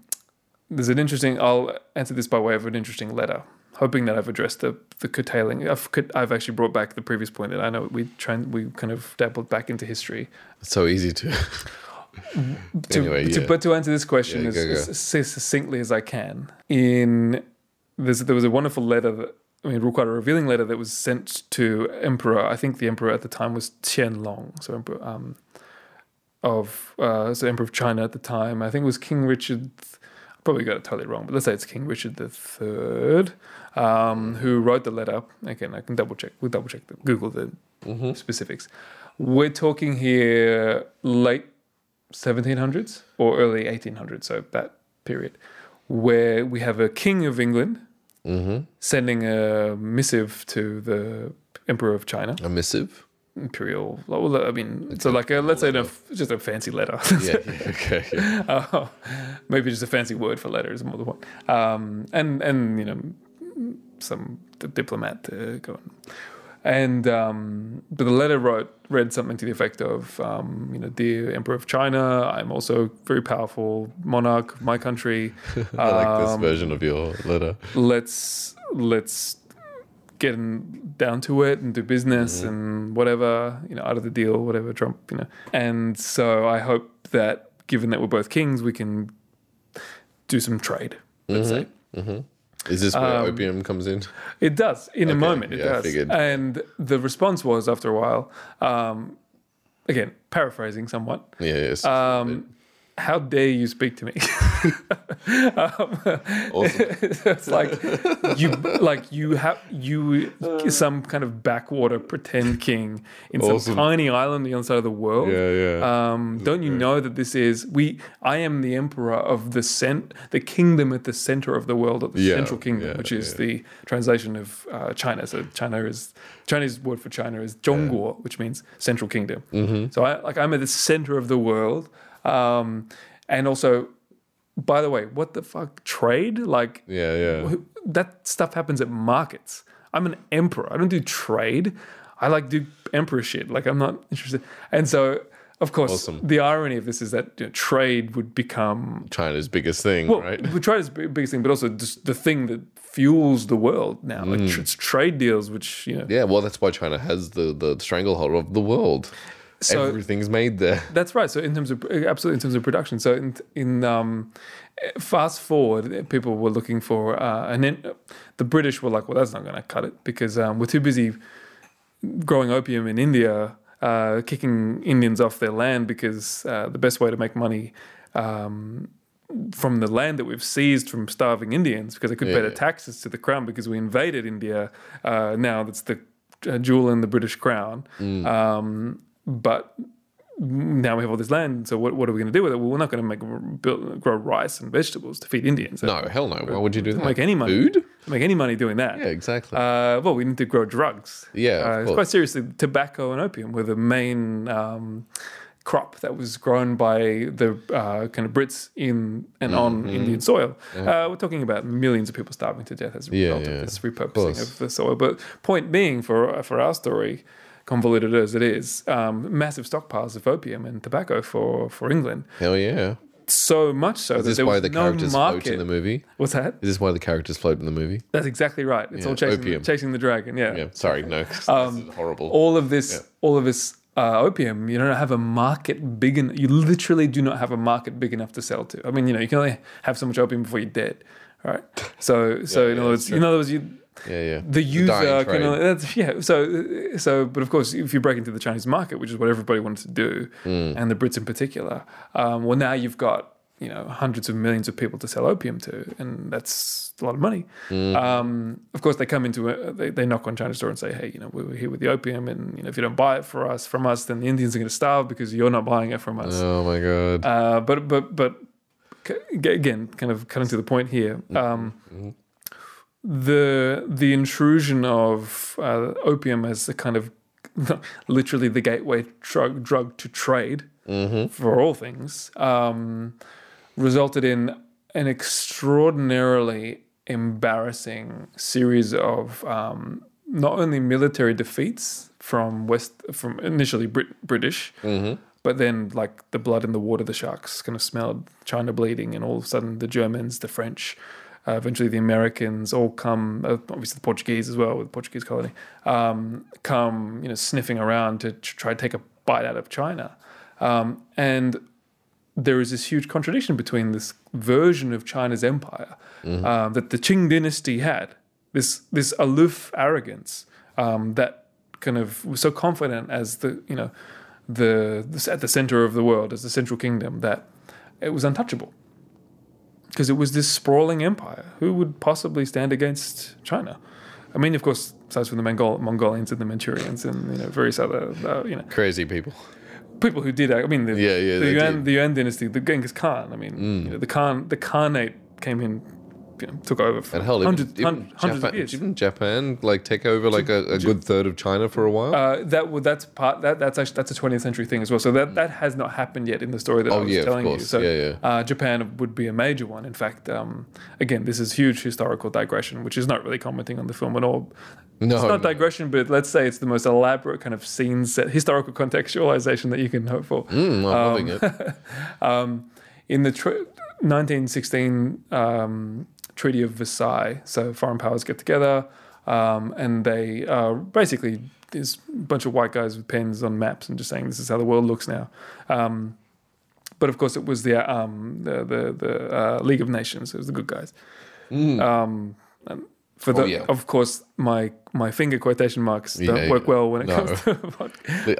there's an interesting i'll answer this by way of an interesting letter hoping that i've addressed the the curtailing i've, I've actually brought back the previous point that i know we try we kind of dabbled back into history It's so easy to. to, Anyway, to- yeah. but to answer this question Yeah, as, go, go. as, as succinctly as i can in there's, there was a wonderful letter that I mean, quite a revealing letter that was sent to Emperor. I think the emperor at the time was Qianlong, so emperor um, of uh, so emperor of China at the time. I think it was King Richard. I probably got it totally wrong, but let's say it's King Richard the Third, um, who wrote the letter. Again, I can double check. We'll double check. The, Google the specifics. We're talking here late 1700s or early 1800s, so that period, where we have a king of England sending a missive to the emperor of China, A missive? imperial. I mean, so like a, let's say a, just a fancy letter. Yeah, yeah, okay. Yeah. Uh, maybe just a fancy word for letter is more the one. Um, and and you know some diplomat to go on. And um, but the letter wrote read something to the effect of um, you know dear Emperor of China, I'm also very powerful monarch of my country. I like this Um, version of your letter. let's let's get down to it and do business and whatever you know out of the deal whatever trump you know and so i hope that given that we're both kings we can do some trade let's say Is this where um, opium comes in? it does in a moment it yeah, does figured. and the response was after a while um, again, paraphrasing somewhat. Yes. Um, how dare you speak to me? awesome. it's like you like you have you some kind of backwater pretend king in some tiny island on the other side of the world. Yeah, yeah. Um, don't you know that this is we? I am the emperor of the cent, the kingdom at the center of the world, or the Yeah, central kingdom, yeah, which is yeah. the translation of uh, China. So China is Chinese word for China is Zhongguo, which means central kingdom. Mm-hmm. So I like I'm at the center of the world, um, and also, by the way, what the fuck trade like? yeah, yeah. that stuff happens at markets. I'm an emperor. I don't do trade. I like do emperor shit. Like I'm not interested. And so, of course, Awesome. the irony of this is that you know, trade would become China's biggest thing, well, right? is biggest thing, but also just the thing that fuels the world now. Like Mm. tr- it's trade deals, which you know. Yeah, well, that's why China has the, the stranglehold of the world. So- Everything's made there. That's right. So in terms of absolutely in terms of production. So in in um, fast forward, people were looking for uh, and then the British were like, well, that's not going to cut it because um, we're too busy growing opium in India, uh, kicking Indians off their land because uh, the best way to make money. Um, from the land that we've seized from starving Indians, because they could pay the taxes to the crown because we invaded India. Uh, now that's the uh, jewel in the British crown. Mm. Um, but now we have all this land. So what, what are we going to do with it? Well, we're not going to make build, grow rice and vegetables to feed Indians. No, hell no. Why would you do that? make any money. Food? Make any money doing that. Yeah, exactly. Uh, well, we need to grow drugs. Yeah, uh, quite seriously. Tobacco and opium were the main um, crop that was grown by the uh, kind of Brits in and on Mm-hmm. Indian soil. Uh, we're talking about millions of people starving to death as a result yeah. of this repurposing course. of the soil. But point being, for for our story, convoluted as it is, um, massive stockpiles of opium and tobacco for for England. hell yeah. So much so Is that this there why was the no characters float market. in the movie? What's that? Is this why the characters float in the movie? That's exactly right. It's Yeah, all chasing opium. chasing the dragon. Yeah. Yeah, sorry, no. this is horrible. all of this all of this uh, opium you don't have a market big enough you literally do not have a market big enough to sell to i mean you know you can only have so much opium before you're dead right so so in yeah, other words in other words you yeah, yeah. the user can only, that's yeah so so but of course if you break into the chinese market which is what everybody wanted to do Mm. and the brits in particular um, well now you've got you know hundreds of millions of people to sell opium to and that's a lot of money Mm. um, of course they come into it they, they knock on china's door and say hey you know we're here with the opium and you know if you don't buy it for us from us then the indians are going to starve because you're not buying it from us Oh my god. uh, but but but again, kind of cutting to the point here. Um, the the intrusion of uh, opium as a kind of literally the gateway drug drug to trade for all things um, resulted in an extraordinarily embarrassing series of um, not only military defeats from west from initially Brit- British, but then like the blood in the water, the sharks kind of smelled China bleeding, and all of a sudden the Germans, the French, uh, eventually the Americans all come, uh, obviously the Portuguese as well, with the Portuguese colony, um, come you know sniffing around to, try to take a bite out of China, um, and there is this huge contradiction between this version of China's empire um, that the Qing dynasty had, this this aloof arrogance um, that kind of was so confident as the you know the, the at the center of the world as the central kingdom that it was untouchable because it was this sprawling empire. Who would possibly stand against China? I mean, of course, aside from the Mongol- Mongolians and the Manchurians and you know various other uh, you know Crazy people. people who did. That. I mean, the, Yeah, yeah, the Yuan, the Yuan dynasty, the Genghis Khan. I mean, you know, the Khan, the Khanate came in, you know, took over for And hell, even, hundreds, even hun- hundreds Japan, of years. didn't Japan like take over like a, a good third of China for a while? Uh, that would that's part that that's actually that's a 20th century thing as well. So that that has not happened yet in the story that I Oh, was yeah, telling you. So Yeah, yeah. Uh, Japan would be a major one. In fact, um, again, this is huge historical digression, which is not really commenting on the film at all. no, It's not no. digression, but let's say it's the most elaborate kind of scene set, historical contextualization that you can hope for. Mm, I'm loving it. um, in the tr 1916 um, Treaty of Versailles. So foreign powers get together um, and they uh, basically there's a bunch of white guys with pens on maps and just saying this is how the world looks now. Um, but of course, it was the um, the the, the uh, League of Nations. It was the good guys. Um, For the, Oh, yeah. of course, my my finger quotation marks don't Yeah, work yeah. well when it No. comes to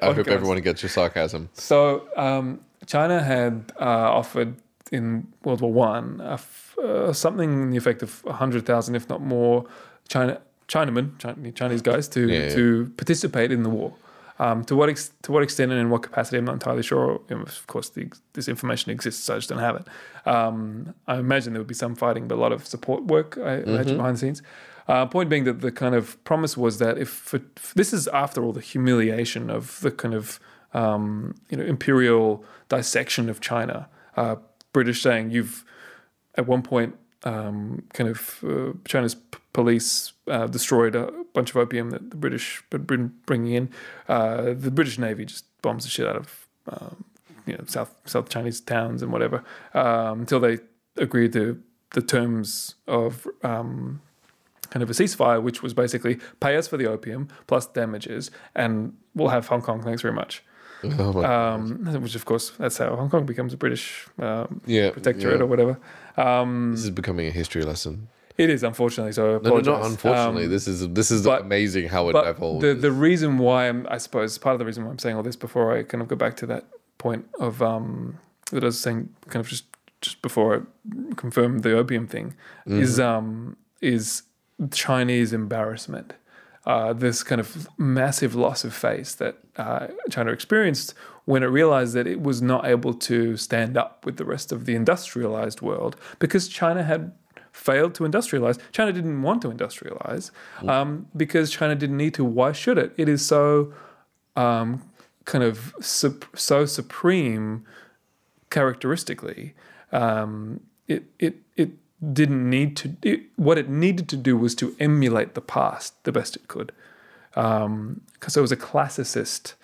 I hope everyone gets your sarcasm. So um, China had uh, offered in World War One uh, something in the effect of hundred thousand, if not more, China Chinamen, Chinese guys, to Yeah, yeah. to participate in the war. Um, to what ex- to what extent and in what capacity, I'm not entirely sure. You know, of course, the, this information exists, so I just don't have it. Um, I imagine there would be some fighting, but a lot of support work, I imagine, behind the scenes. Uh, point being that the kind of promise was that if, if this is after all the humiliation of the kind of um, you know imperial dissection of China, uh, British saying you've at one point um, kind of uh, China's p- police uh, destroyed a bunch of opium that the British had been bringing in. Uh, the British Navy just bombs the shit out of um, you know South South Chinese towns and whatever um, until they agreed to the terms of um, kind of a ceasefire, which was basically pay us for the opium plus damages, and we'll have Hong Kong. Thanks very much. Oh Um, which, of course, that's how Hong Kong becomes a British um, yeah, protectorate yeah. or whatever. Um, This is becoming a history lesson. it is unfortunately so. I No, no, not unfortunately. Um, this is this is but- amazing how it evolved. the the reason why I'm, I suppose part of the reason why I'm saying all this before I kind of go back to that point of um, that I was saying kind of just just before I confirmed the opium thing is um, is Chinese embarrassment. Uh, this kind of massive loss of face that uh, China experienced when it realized that it was not able to stand up with the rest of the industrialized world because China had failed to industrialize. China didn't want to industrialize um, because China didn't need to. Why should it? It is so um, kind of sup- so supreme characteristically. Um, it it it didn't need to. It, what it needed to do was to emulate the past the best it could, because it was a classicist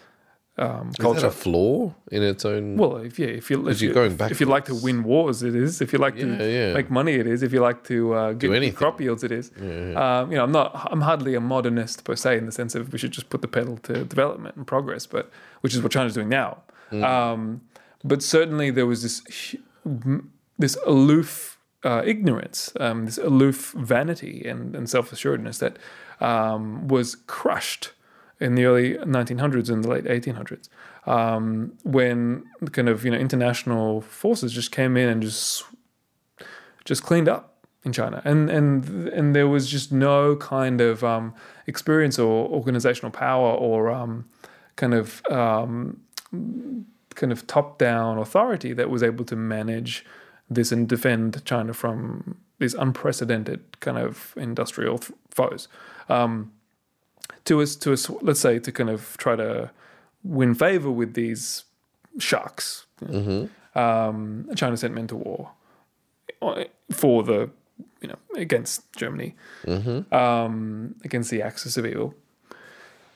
um, is culture. that a flaw in its own? Well, if yeah, if you if you're you, going back, if you like to win wars, it is. If you like to Yeah, yeah. make money, it is. If you like to uh, get anything. crop yields, it is. Um, you know, I'm not. I'm hardly a modernist per se in the sense of we should just put the pedal to development and progress, but which is what China's doing now. Mm. Um, but certainly there was this this aloof uh, ignorance, um, this aloof vanity and, and self assuredness that um, was crushed in the early 1900s and the late 1800s um, when kind of you know international forces just came in and just just cleaned up in China, and and and there was just no kind of um, experience or organizational power or um, kind of um, kind of top down authority that was able to manage this and defend China from these unprecedented kind of industrial f- foes. Um, to us, to us, let's say, to kind of try to win favor with these sharks. Um, China sent men to war uh, for the, you know, against Germany, um, against the axis of evil.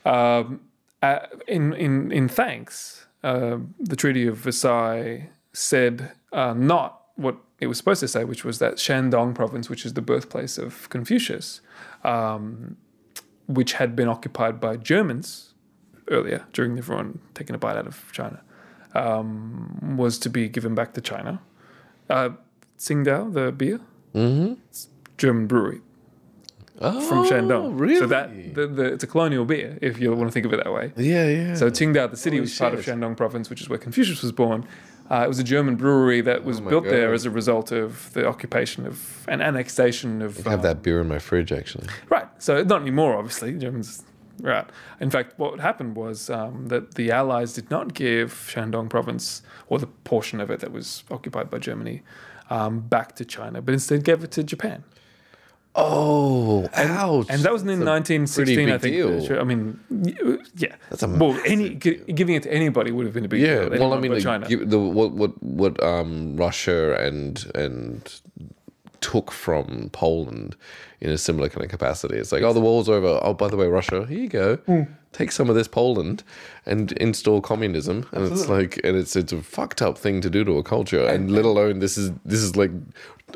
Um, uh, in in in thanks, uh, the Treaty of Versailles said uh, not what it was supposed to say, which was that Shandong province, which is the birthplace of Confucius, um, which had been occupied by Germans earlier during the everyone taking a bite out of China, um, was to be given back to China. Uh, Tsingtao, the beer, mm-hmm. German brewery oh, from Shandong. Really? So that the, the, it's a colonial beer, if you want to think of it that way. yeah, yeah. So Qingdao, the city, Holy was part of. Shandong province, which is where Confucius was born. Uh, it was a German brewery that was Oh built there as a result of the occupation of an annexation of. I have uh, that beer in my fridge actually. Right. So not anymore, obviously. Germans. Right. In fact, what happened was um, that the Allies did not give Shandong province, or the portion of it that was occupied by Germany, um, back to China, but instead gave it to Japan. Oh, ouch! And that was in That's a 1916, I think. deal. I mean, yeah. That's a well, any gi- giving it to anybody would have been a big Yeah, deal. well, I mean, like, China. the what what what um Russia and and took from Poland in a similar kind of capacity. It's like, oh, the war's over. Oh, by the way, Russia, here you go. Hmm. Take some of this Poland and install communism. And it's like, and it's it's a fucked up thing to do to a culture. And let alone this is this is like,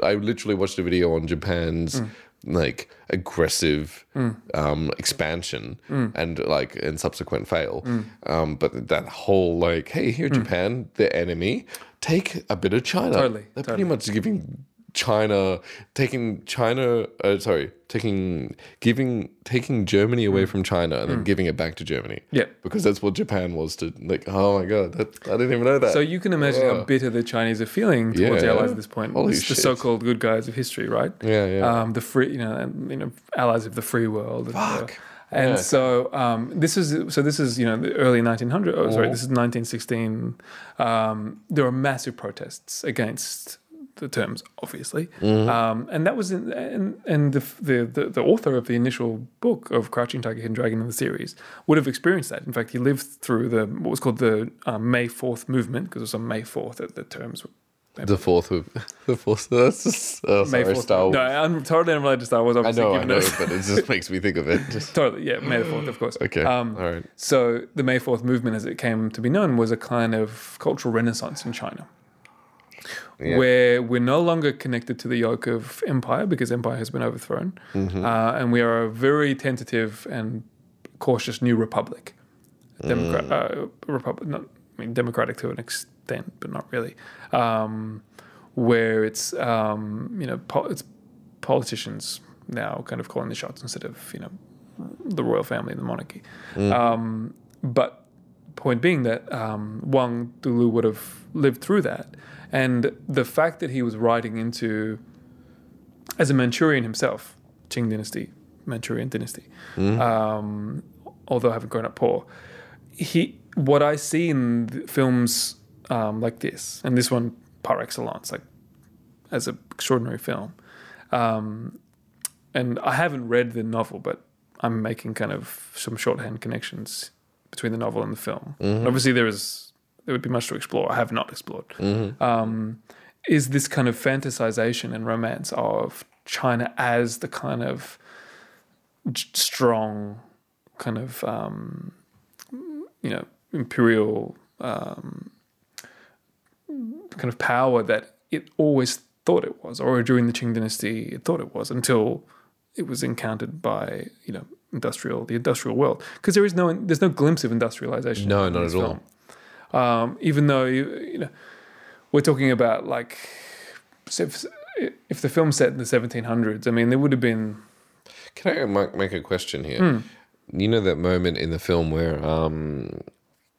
I literally watched a video on Japan's. Hmm. Like aggressive um, expansion Hmm. and like and subsequent fail, um, but that whole like, hey, here Japan, the enemy, take a bit of China. Totally, They're totally. pretty much giving China, taking China, uh, sorry, taking giving taking Germany away from China and then giving it back to Germany. Mm. Yeah. because that's what Japan was to like. Oh my god, that, I didn't even know that. So you can imagine how bitter the Chinese are feeling towards the Yeah. Allies at this point. Holy It's the so-called good guys of history, right? yeah, yeah. Um, the free, you know, and, you know, allies of the free world. And, uh, Fuck. and Yeah. so um, this is so this is you know the early 1900s. Oh, sorry, Mhm. this is 1916. Um, there are massive protests against the terms, obviously, Mhm. um, and that was in, and and the, the the the author of the initial book of Crouching Tiger, Hidden Dragon in the series would have experienced that. In fact, he lived through the what was called the um, May Fourth movement because it was on May Fourth that the terms were the fourth of the fourth. That's just oh, May sorry, 4th. Star Wars. No, I'm totally unrelated to Star Wars. I know, I know, it- but it just makes me think of it. Just, totally, yeah, May the Fourth, of course. okay, Um, all right. So the May Fourth movement, as it came to be known, was a kind of cultural renaissance in China, Yeah. where we're no longer connected to the yoke of empire because empire has been overthrown, Mhm. uh, and we are a very tentative and cautious new republic. Democrat, uh, republic, not I mean democratic to an extent, but not really. Um, where it's um, you know po- it's politicians now kind of calling the shots instead of you know the royal family and the monarchy. Um, but point being that um, Wang Dulu would have lived through that, and the fact that he was writing into as a Manchurian himself, Qing dynasty, Manchurian dynasty, um, although having grown up poor, he what I see in films um, like this, and this one par excellence, like as an extraordinary film. Um, and I haven't read the novel, but I'm making kind of some shorthand connections between the novel and the film. And obviously, there is there would be much to explore. I have not explored. Um, is this kind of fantasization and romance of China as the kind of strong, kind of um, you know imperial um, kind of power that it always thought it was, or during the Qing dynasty, it thought it was until it was encountered by you know industrial the industrial world because there is no there's no glimpse of industrialization. No, in not at all. Um, even though you, you know we're talking about like if, if the film set in the 1700s, I mean there would have been Can I make, make a question here? Hmm. You know that moment in the film where um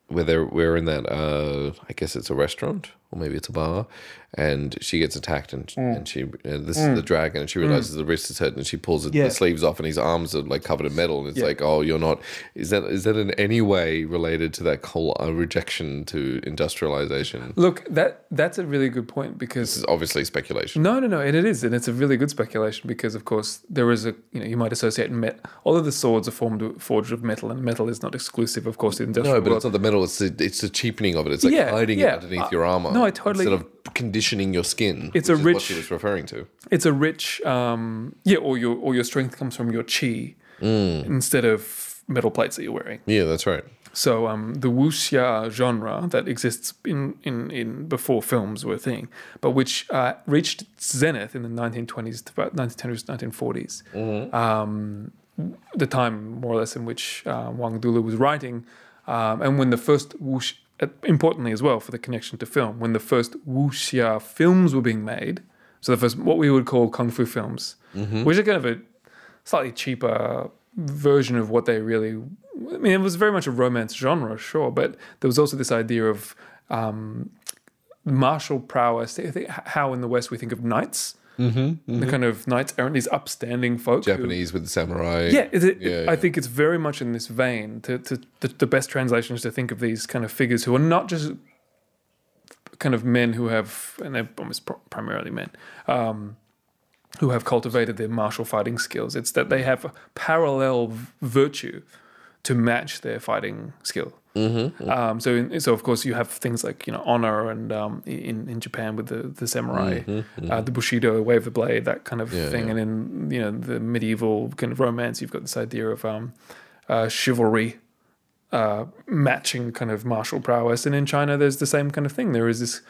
where they're we're in that uh I guess it's a restaurant or maybe it's a bar and she gets attacked and Hmm. and she uh, this is the dragon and she realizes the wrist is hurt and she pulls Yeah. the sleeves off and his arms are like covered in metal and it's Yeah. like oh you're not is that is that in any way related to that whole uh, rejection to industrialization? look that that's a really good point because This is obviously speculation. No, no, no, and it is, and it's a really good speculation because, of course, there is a you know you might associate met. All of the swords are formed forged of metal, and metal is not exclusive, of course, to the industrial No, but world. it's not the metal. It's the, it's the cheapening of it. It's like Yeah, hiding it underneath Uh, your armor. No, I totally- instead of conditioning your skin. It's a is what rich- she was referring to. it's a rich, um, yeah, or your or your strength comes from your chi Mm. instead of metal plates that you're wearing. Yeah, that's right. So um, the wuxia genre that exists in, in, in before films were a thing, but which uh, reached its zenith in the 1920s to about 1910s, 1940s. Um, the time, more or less, in which uh, Wang Dulu was writing, um, and when the first wuxia, importantly as well for the connection to film, when the first wuxia films were being made, so the first what we would call kung fu films, which are kind of a slightly cheaper version of what they really. I mean, it was very much a romance genre, sure, but there was also this idea of um, martial prowess. I think how in the West we think of knights, mm-hmm, the kind of knights errant, these upstanding folk. who- Japanese with the samurai. yeah, it, it- Yeah, I think it's very much in this vein. To, to the, the best translation is to think of these kind of figures who are not just kind of men who have, and they're almost pr- primarily men, um, who have cultivated their martial fighting skills. It's that they have a parallel v- virtue to match their fighting skill. Mm-hmm. Um, so, in, so of course, you have things like you know honor, and um, in in Japan with the the samurai, uh, the bushido, wave the blade, that kind of Mm-hmm, Yeah, thing. yeah. And in you know the medieval kind of romance, you've got this idea of um, uh, chivalry uh, matching kind of martial prowess. And in China, there's the same kind of thing. There is this,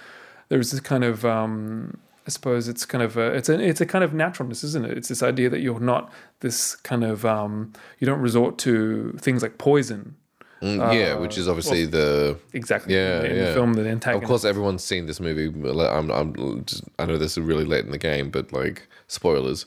there is this kind of, um, I suppose it's kind of a, it's a, it's a kind of naturalness, isn't it? It's this idea that you're not this kind of, um, you don't resort to things like poison Mm, yeah, which is obviously the exactly Yeah, in yeah. the film the Of course, everyone's seen this movie. I'm, I'm just, I know this is really late in the game, but like spoilers,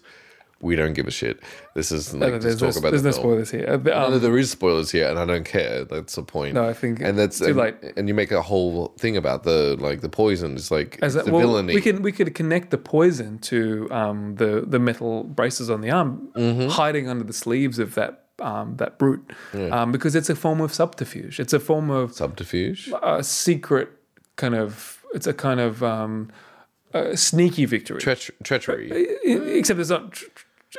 we don't give a shit. This is like No, just talk no, about there's the no film. spoilers here. Uh, No, um, no, there is spoilers here, and I don't care. That's the point. No, I think and that's too and, late. and you make a whole thing about the like the poison. It's like As it's a, the well, villainy. we can we could connect the poison to um, the the metal braces on the arm, Mm-hmm. hiding under the sleeves of that um, that brute, um, because it's a form of subterfuge. It's a form of Subterfuge. a secret kind of. It's a kind of um, a sneaky victory. Treach- treachery. I- except it's not. tr-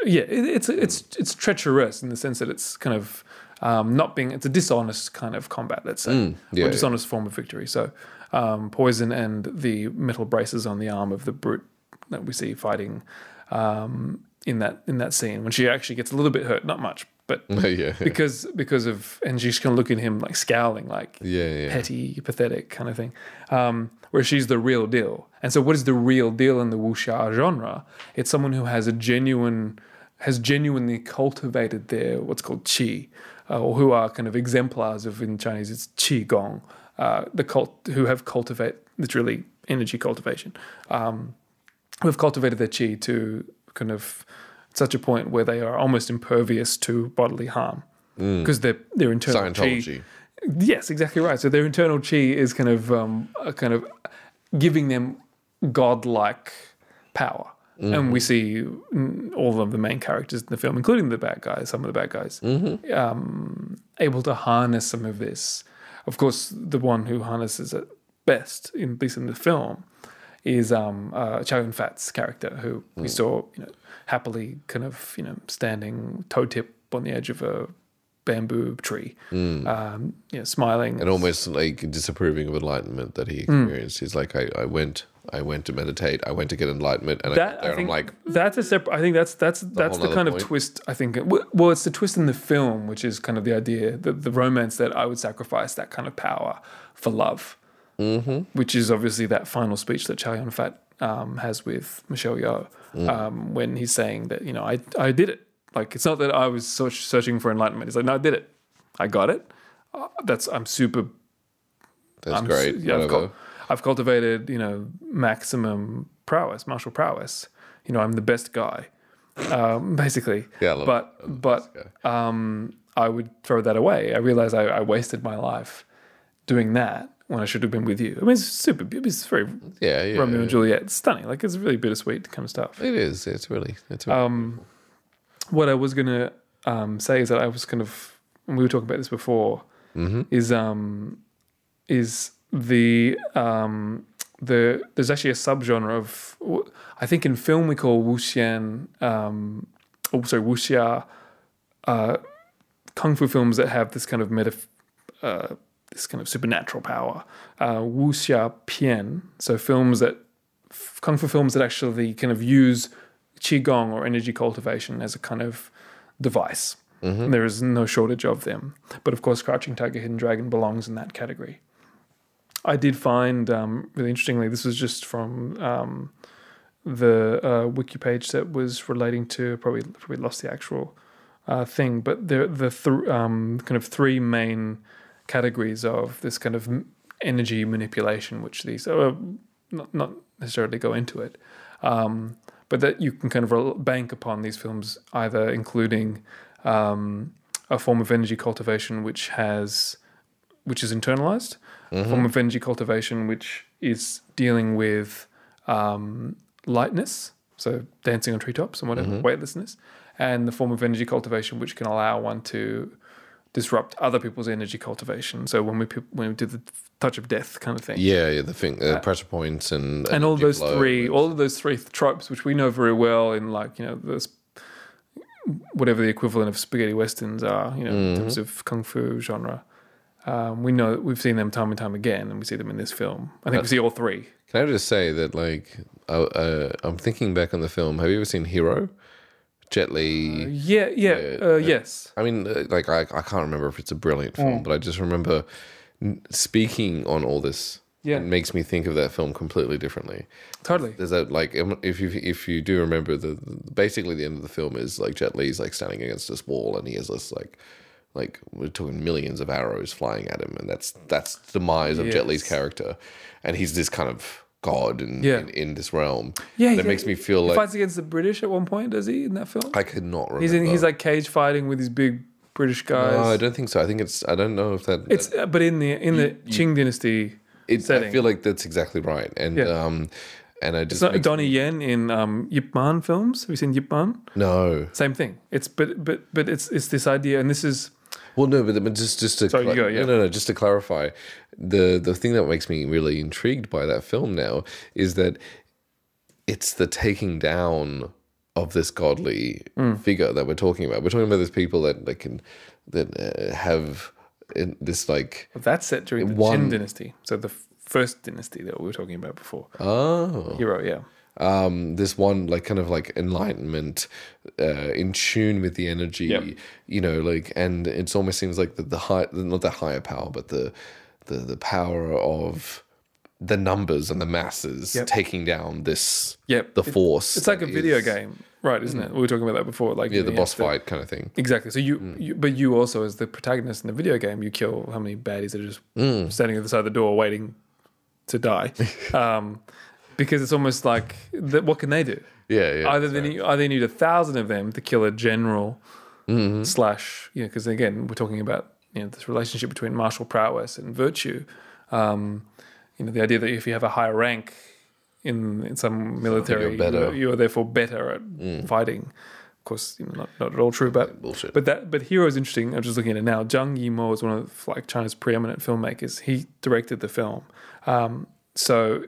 Yeah, it, it's it's it's treacherous in the sense that it's kind of um, not being. It's a dishonest kind of combat. Let's say, Mm, yeah, or yeah. dishonest form of victory. So, um, poison and the metal braces on the arm of the brute that we see fighting um, in that in that scene when she actually gets a little bit hurt, not much, but yeah. because because of and she's kind of looking at him like scowling, like Yeah, yeah. petty, pathetic kind of thing. Um, where she's the real deal. And so, what is the real deal in the wuxia genre? It's someone who has a genuine, has genuinely cultivated their what's called qi, uh, or who are kind of exemplars of in Chinese it's qi gong. Uh, the cult who have cultivate literally energy cultivation, um, who have cultivated their qi to kind of such a point where they are almost impervious to bodily harm because their their internal Scientology. Yes, exactly right. So their internal chi is kind of um, a kind of giving them godlike power. And we see mm, all of the main characters in the film, including the bad guys, some of the bad guys, um, able to harness some of this. Of course, the one who harnesses it best, in, at least in the film, is um, uh, Chow Yun Fat's character, who we saw, you know, happily kind of, you know, standing toe tip on the edge of a bamboo tree, um, you know, smiling. and almost like disapproving of enlightenment that he Hmm. experienced. He's like, I, I went, I went to meditate, I went to get enlightenment, and I that I and I'm like, that's a separate. I think that's that's that's the kind nother of twist. I think. Well, it's the twist in the film, which is kind of the idea that the romance that I would sacrifice that kind of power for love, mm-hmm. which is obviously that final speech that Chow Yun Fat um, has with Michelle Yeoh Mm. um, when he's saying that you know I I did it. Like it's not that I was searching for enlightenment. He's like, no, I did it. I got it. Uh, that's I'm super that's I'm great. Yeah, I've, cul- I've cultivated, you know, maximum prowess, martial prowess. You know, I'm the best guy, um, basically. Yeah, I but. But um, I would throw that away. I realized I, I wasted my life doing that when I should have been with you. I mean, it's super. It's very yeah, yeah. Romeo yeah. and Juliet. It's stunning. Like it's really bittersweet kind of stuff. It is. It's really. It's really Um, what I was gonna um, say is that I was kind of, and we were talking about this before, Mm-hmm. is um, is the um, the there's actually a subgenre of I think in film we call wuxian, um, oh sorry wuxia, uh, kung fu films that have this kind of meta, uh, this kind of supernatural power, uh, wuxia pian. So films that kung fu films that actually kind of use qigong or energy cultivation as a kind of device. There is no shortage of them, but of course, Crouching Tiger, Hidden Dragon belongs in that category. I did find um, really interestingly. This was just from um, the uh, wiki page that was relating to probably probably lost the actual uh, thing, but the the th- um, kind of three main categories of this kind of energy manipulation, which these uh, not not necessarily go into it, um, but that you can kind of bank upon these films either including um, a form of energy cultivation which has which is internalized, a form of energy cultivation which is dealing with um, lightness, so dancing on treetops and whatever, weightlessness, and the form of energy cultivation which can allow one to disrupt other people's energy cultivation. So when we when we did the touch of death kind of thing, yeah, yeah. The thing, uh, pressure points, and and all those flow. three, all of those three tropes, which we know very well in like you know this, whatever the equivalent of spaghetti westerns are, you know, in terms Mm-hmm. of kung fu genre. Um, we know we've seen them time and time again, and we see them in this film. I think we see all three. Can I just say that, like, uh, uh, I'm thinking back on the film. Have you ever seen Hero? Jet Li. Yeah, yeah, uh, yes. I mean, uh, like, I, I can't remember if it's a brilliant Mm. film, but I just remember speaking on all this. Yeah. It makes me think of that film completely differently. Totally. There's that like um, if you if you do remember the, the basically the end of the film is like Jet Li's like standing against this wall and he has this like like we're talking millions of arrows flying at him, and that's that's the demise of Jet Li's character, and he's this kind of god in Yeah. in, in this realm. Yeah, it makes me feel He like fights against the British at one point, does he, in that film? I could not remember. He's in, he's like cage fighting with these big British guys. no, I don't think so. I think it's I don't know if that it's uh, but in the in the Qing dynasty, It, I feel like that's exactly right, and Yeah. um, and I just it's not Donnie Yen in um, Yip Man films. Have you seen Yip Man? no. Same thing. It's but but but it's it's this idea, and this is Well, no, but, but just just to Sorry, you go, yeah. no, no, no, just to clarify, the the thing that makes me really intrigued by that film now is that it's the taking down of this godly Mm. figure that we're talking about. We're talking about these people that that can that uh, have in this like that's set during the One- Qin dynasty. So the first dynasty that we were talking about before. oh Hero, yeah. Um, this one like kind of like enlightenment, uh, in tune with the energy, Yep. you know, like, and it almost seems like the, the high, not the higher power, but the, the, the power of the numbers and the masses Yep. taking down this, Yep. the force. It's like a video is- game, right? Isn't it? We were talking about that before. Like Yeah, the boss to- fight kind of thing. Exactly. So you, Mm. you, but you also, as the protagonist in the video game, you kill how many baddies that are just Mm. standing at the side of the door waiting to die, um, because it's almost like that. What can they do? Yeah, yeah. either they need, either you need a thousand of them to kill a general Mm-hmm. slash, you know, because again, we're talking about you know this relationship between martial prowess and virtue. Um, you know, the idea that if you have a higher rank in in some military, you're better. Mm. you are therefore better at fighting. Of course, you know, not, not at all true, but Bullshit. but that but Hero is interesting. I'm just looking at it now. Zhang Yimou is one of like China's preeminent filmmakers. He directed the film, um, so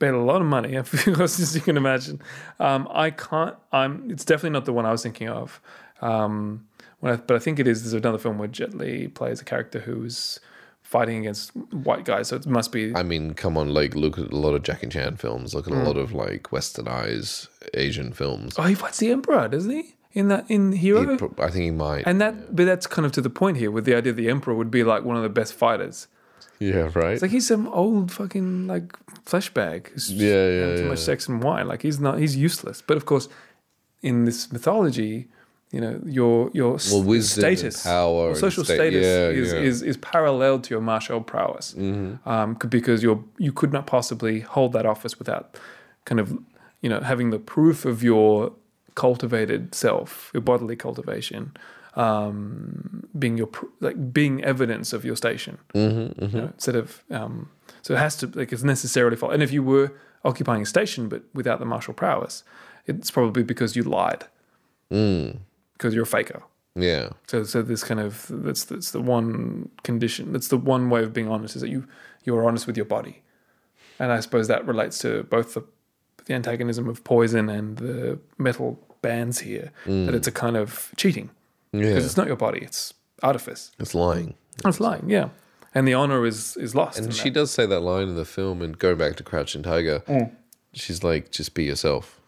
paid a lot of money, as you can imagine. Um, I can't. I'm. It's definitely not the one I was thinking of. Um, when I, but I think it is. There's another film where Jet Li plays a character who's fighting against white guys. So it must be. I mean, come on, like, look at a lot of Jackie Chan films, look at Mm. a lot of like westernized Asian films. oh, he fights the Emperor, doesn't he? In that in Hero. He I think he might. and that, but that's kind of to the point here with the idea the Emperor would be like one of the best fighters. Yeah, right. It's like he's some old fucking like flesh bag. who's just Yeah, yeah, having too much sex and wine. Like he's not. He's useless. But of course, in this mythology, you know, your your Well, status, power social sta- status yeah, is, yeah. Mm-hmm. is is parallel to your martial prowess, um, because you're you could not possibly hold that office without kind of you know having the proof of your cultivated self, your bodily cultivation. Um, being your pr- like being evidence of your station, Mm-hmm, you know, instead of um, so it has to like it's necessarily false. And if you were occupying a station but without the martial prowess, it's probably because you lied Mm. because you're a faker. yeah. So so this kind of that's that's the one condition. That's the one way of being honest is that you you are honest with your body, and I suppose that relates to both the the antagonism of poison and the metal bands here. That it's a kind of cheating Yeah. because it's not your body; it's artifice. It's lying. It's lying, yeah. And the honor is is lost. And that. she does say that line in the film, and going back to Crouching Tiger, Mm. she's like, "Just be yourself."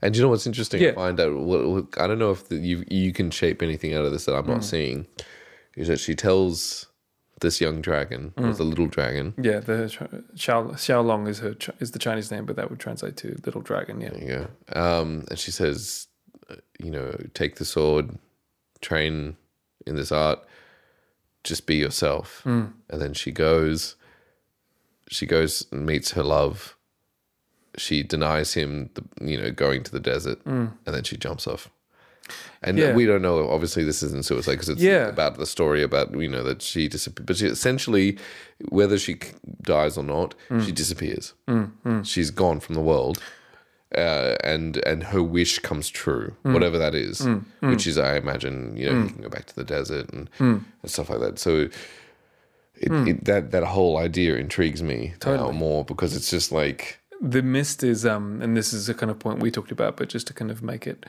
And you know what's interesting? Yeah. I find out. Well, I don't know if the, you you can shape anything out of this that I'm Mm. not seeing. Is that she tells this young dragon, or Mm. the little dragon, Yeah, the Xiao Xiaolong is her is the Chinese name, but that would translate to little dragon. Yeah, yeah, um, and she says, uh, you know, take the sword, train in this art, just be yourself. Mm. And then she goes, she goes and meets her love. She denies him, the, you know, going to the desert, and then she jumps off. And Mm. Yeah. we don't know. Obviously, this isn't suicide because it's Yeah. about the story about you know that she disappears. But she, essentially, whether she dies or not, Mm. she disappears. She's gone from the world, uh, and and her wish comes true, Mm. whatever that is. Which is, I imagine, you know, you can go back to the desert and, Mm. and stuff like that. So. It, it, that that whole idea intrigues me Totally. more because it's just like the mist is um, and this is a kind of point we talked about, but just to kind of make it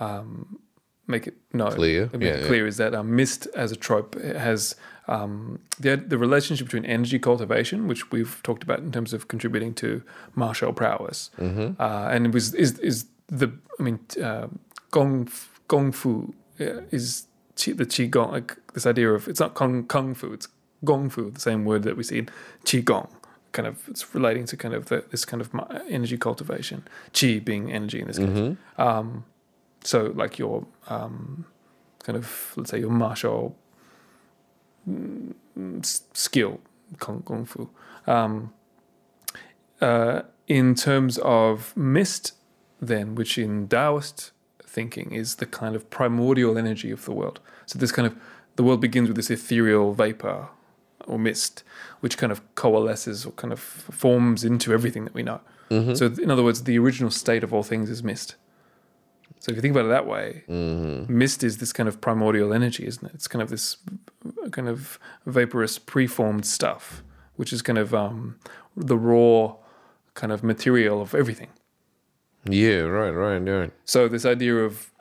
um, make it no Clear? Yeah, it yeah. clear is that um, mist as a trope has um, the the relationship between energy cultivation, which we've talked about in terms of contributing to martial prowess, Mm-hmm. uh, and it was is is the I mean uh, gong gong fu uh, is qi, the qi gong like this idea of it's not kung kung fu it's gong fu the same word that we see in qi gong kind of it's relating to kind of the, this kind of energy cultivation qi being energy in this case um, so like your um, kind of let's say your martial skill, kung, kung fu. Um, uh, in terms of mist, then, which in Taoist thinking is the kind of primordial energy of the world. So this kind of the world begins with this ethereal vapor or mist, which kind of coalesces or kind of forms into everything that we know. So, in other words, the original state of all things is mist. So, if you think about it that way, mist is this kind of primordial energy, isn't it? It's kind of this kind of vaporous, preformed stuff, which is kind of um, the raw kind of material of everything. Yeah, right, right, right. So this idea of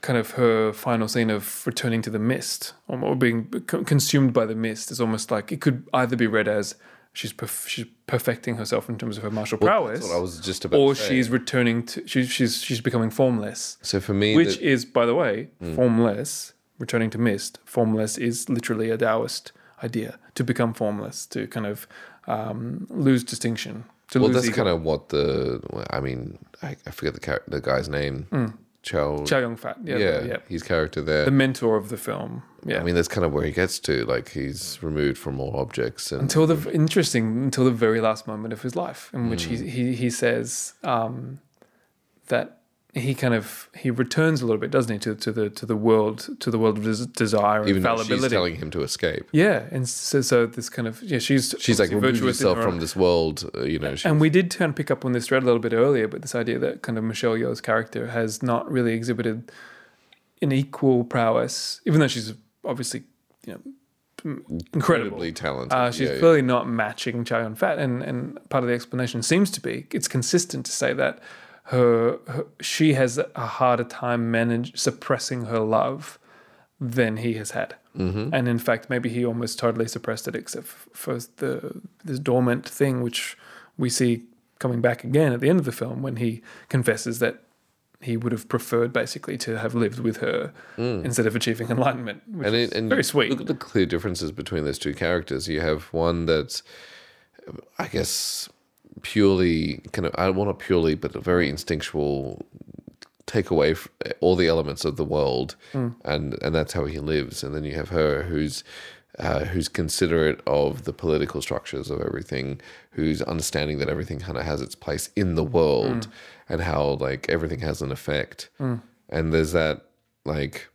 kind of her final scene of returning to the mist or being consumed by the mist is almost like it could either be read as she's perf- she's perfecting herself in terms of her martial prowess, That's what I was just about or to say. she's returning to she's she's she's becoming formless, So for me, which the- is by the way Hmm. formless. Returning to mist, formless is literally a Taoist idea to become formless, to kind of um, lose distinction. To well, lose that's ego. kind of what the. I mean, I, I forget the char- the guy's name. Chow. Chow Yun Fat, yeah, yeah, the, yeah, his character there. the mentor of the film. Yeah, I mean, that's kind of where he gets to. Like he's removed from all objects, and until the interesting until the very last moment of his life in which Hmm. he he, he says um, that he kind of he returns a little bit doesn't he to, to the to the world to the world of des- desire and even though she's fallibility telling him to escape, yeah and so, so this kind of yeah she's she's like remove yourself from own- this world. Uh, you know, and we did kind of pick up on this thread a little bit earlier, but this idea that kind of Michelle Yeoh's character has not really exhibited an equal prowess, even though she's obviously, you know, incredible. incredibly talented. Uh, she's yeah, yeah. clearly not matching Chow Yun Fat, and and part of the explanation seems to be it's consistent to say that her, her she has a harder time manage suppressing her love than he has had, mm-hmm. and in fact maybe he almost totally suppressed it except for the this dormant thing which we see coming back again at the end of the film when he confesses that he would have preferred basically to have lived with her instead of achieving enlightenment, which and it, and very sweet. Look at the clear differences between those two characters. You have one that's, I guess, purely kind of I want to purely, but a very instinctual take away all the elements of the world, Mm. and and that's how he lives. And then you have her who's. Uh, who's considerate of the political structures of everything, who's understanding that everything kind of has its place in the world, Mm. and how like everything has an effect. And there's that like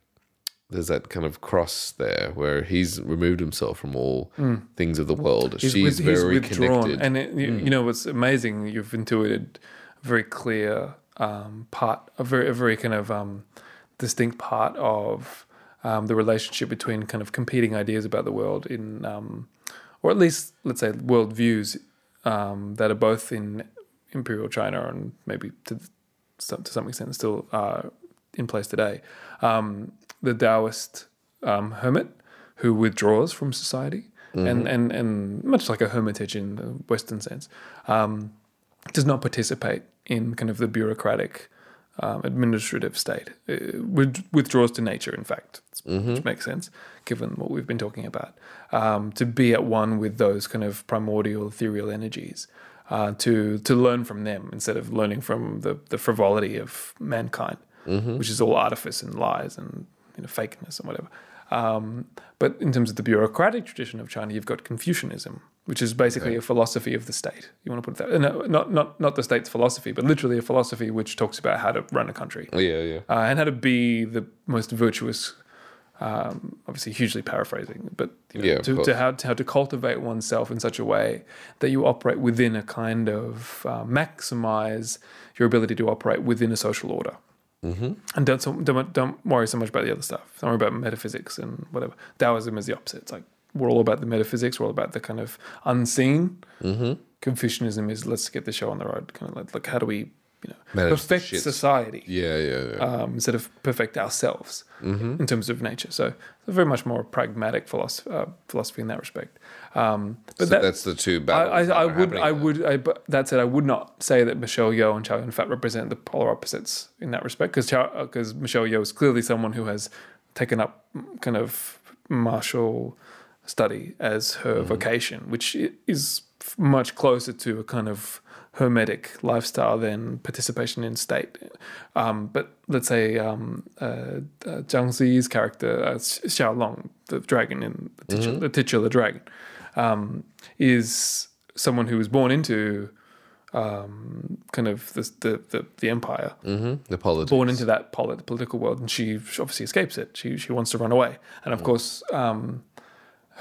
there's that kind of cross there where he's removed himself from all things of the world. Mm. He's She's with- he's very withdrawn. connected. And it, you, you know what's amazing? You've intuited a very clear um, part, a very, a very kind of um, distinct part of um, the relationship between kind of competing ideas about the world in, um, or at least let's say world views um, that are both in imperial China and maybe to some, to some extent still uh, in place today. Um, the Taoist um, hermit who withdraws from society, and, and, and much like a hermitage in the Western sense, um, does not participate in kind of the bureaucratic um, administrative state. Uh, with- withdraws to nature, in fact, which makes sense given what we've been talking about. Um, to be at one with those kind of primordial ethereal energies, uh, to to learn from them instead of learning from the, the frivolity of mankind, which is all artifice and lies and you know fakeness and whatever. Um, but in terms of the bureaucratic tradition of China, you've got Confucianism, which is basically a philosophy of the state. You want to put it that no, not not not the state's philosophy, but literally a philosophy which talks about how to run a country yeah, yeah. uh, and how to be the most virtuous. Um, obviously, hugely paraphrasing, but you know, Yeah, to, to how to how to cultivate oneself in such a way that you operate within a kind of uh, maximize your ability to operate within a social order. Mm-hmm. And don't, so, don't don't worry so much about the other stuff. Don't worry about metaphysics and whatever. Taoism is the opposite. It's like we're all about the metaphysics. We're all about the kind of unseen. Mm-hmm. Confucianism is let's get the show on the road. Kind of like, like how do we you know Manage perfect society Yeah, yeah, yeah. um, instead of perfect ourselves in terms of nature. So it's a very much more pragmatic philosophy, uh, philosophy in that respect. Um, but so that, that's the two I, battles. I, I are would, I would, I, but that said, I would not say that Michelle Yeoh and Chow Yun Fat represent the polar opposites in that respect, because because Michelle Yeoh is clearly someone who has taken up kind of martial study as her Mm-hmm. vocation, which is much closer to a kind of hermetic lifestyle than participation in state. Um, but let's say um, uh, uh, Zhang Ziyi's character, uh, Xiao Long, the dragon in the titular, the titular dragon, um, is someone who was born into um, kind of the the, the, the empire, hmm The politics. born into that polit- political world, and she obviously escapes it. She she wants to run away, and of course, um,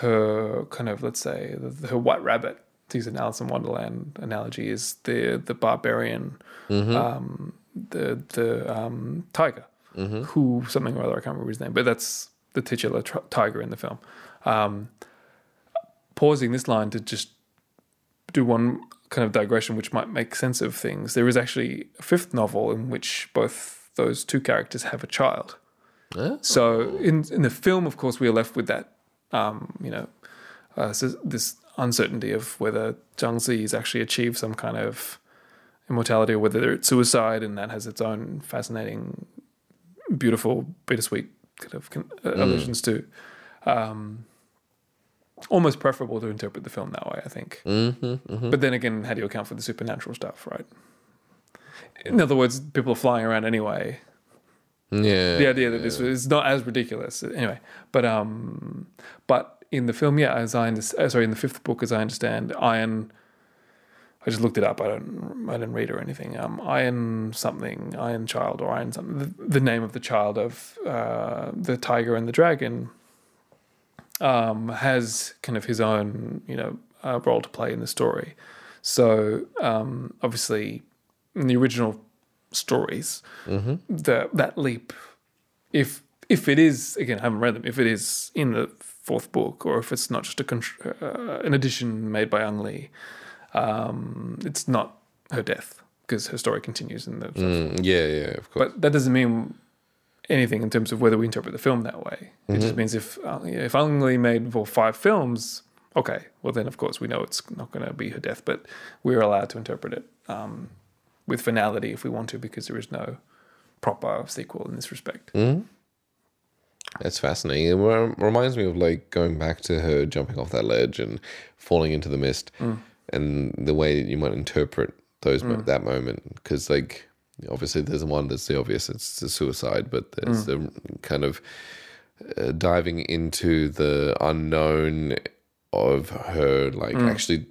her kind of let's say the, her white rabbit. To use an Alice in Wonderland analogy, is the the barbarian, um, the the um, tiger, who something or other I can't remember his name, but that's the titular tr- tiger in the film. Um, pausing this line to just do one kind of digression which might make sense of things. There is actually a fifth novel in which both those two characters have a child. So in in the film, of course, we are left with that, um, you know, uh, so this uncertainty of whether Zhang Zi has actually achieved some kind of immortality or whether it's suicide, and that has its own fascinating, beautiful, bittersweet kind of uh, allusions to. Um, almost preferable to interpret the film that way, I think. Mm-hmm, But then again, how do you account for the supernatural stuff, right? In other words, people are flying around anyway. Yeah. The idea that this is not as ridiculous anyway. But um, but in the film, yeah, as I understand, uh, sorry, in the fifth book, as I understand, Iron. I just looked it up. I don't. I didn't read or anything. Um, Iron something, Iron Child or Iron something. The, the name of the child of uh, the tiger and the dragon um, has kind of his own, you know, uh, role to play in the story. So um, obviously, in the original stories, the that leap, if if it is again, I haven't read them. If it is in the fourth book, or if it's not just a uh, an addition made by Ang Lee, um, it's not her death because her story continues in the. Mm, yeah, yeah, of course. But that doesn't mean anything in terms of whether we interpret the film that way. It just means if uh, if Ang Lee made for five films, okay, well then of course we know it's not going to be her death, but we're allowed to interpret it um, with finality if we want to, because there is no proper sequel in this respect. That's fascinating. It reminds me of like going back to her jumping off that ledge and falling into the mist, and the way that you might interpret those mo- that moment. Because like obviously there's one that's the obvious, it's the suicide, but there's the kind of uh, diving into the unknown of her, like actually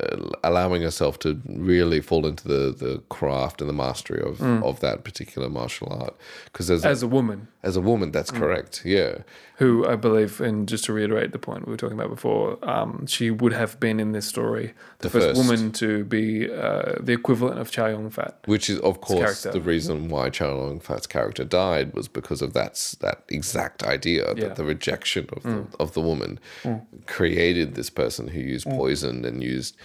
uh, allowing herself to really fall into the the craft and the mastery of of that particular martial art. Because As a woman, as a woman, that's correct. Yeah. who I believe, and just to reiterate the point we were talking about before, um, she would have been in this story the, The first, first. woman to be uh, the equivalent of Chow Yun Fat. Which is, of course, the reason why Chow Yun Fat's character died was because of that that exact idea Yeah. that the rejection of the, of the woman created this person who used poison and used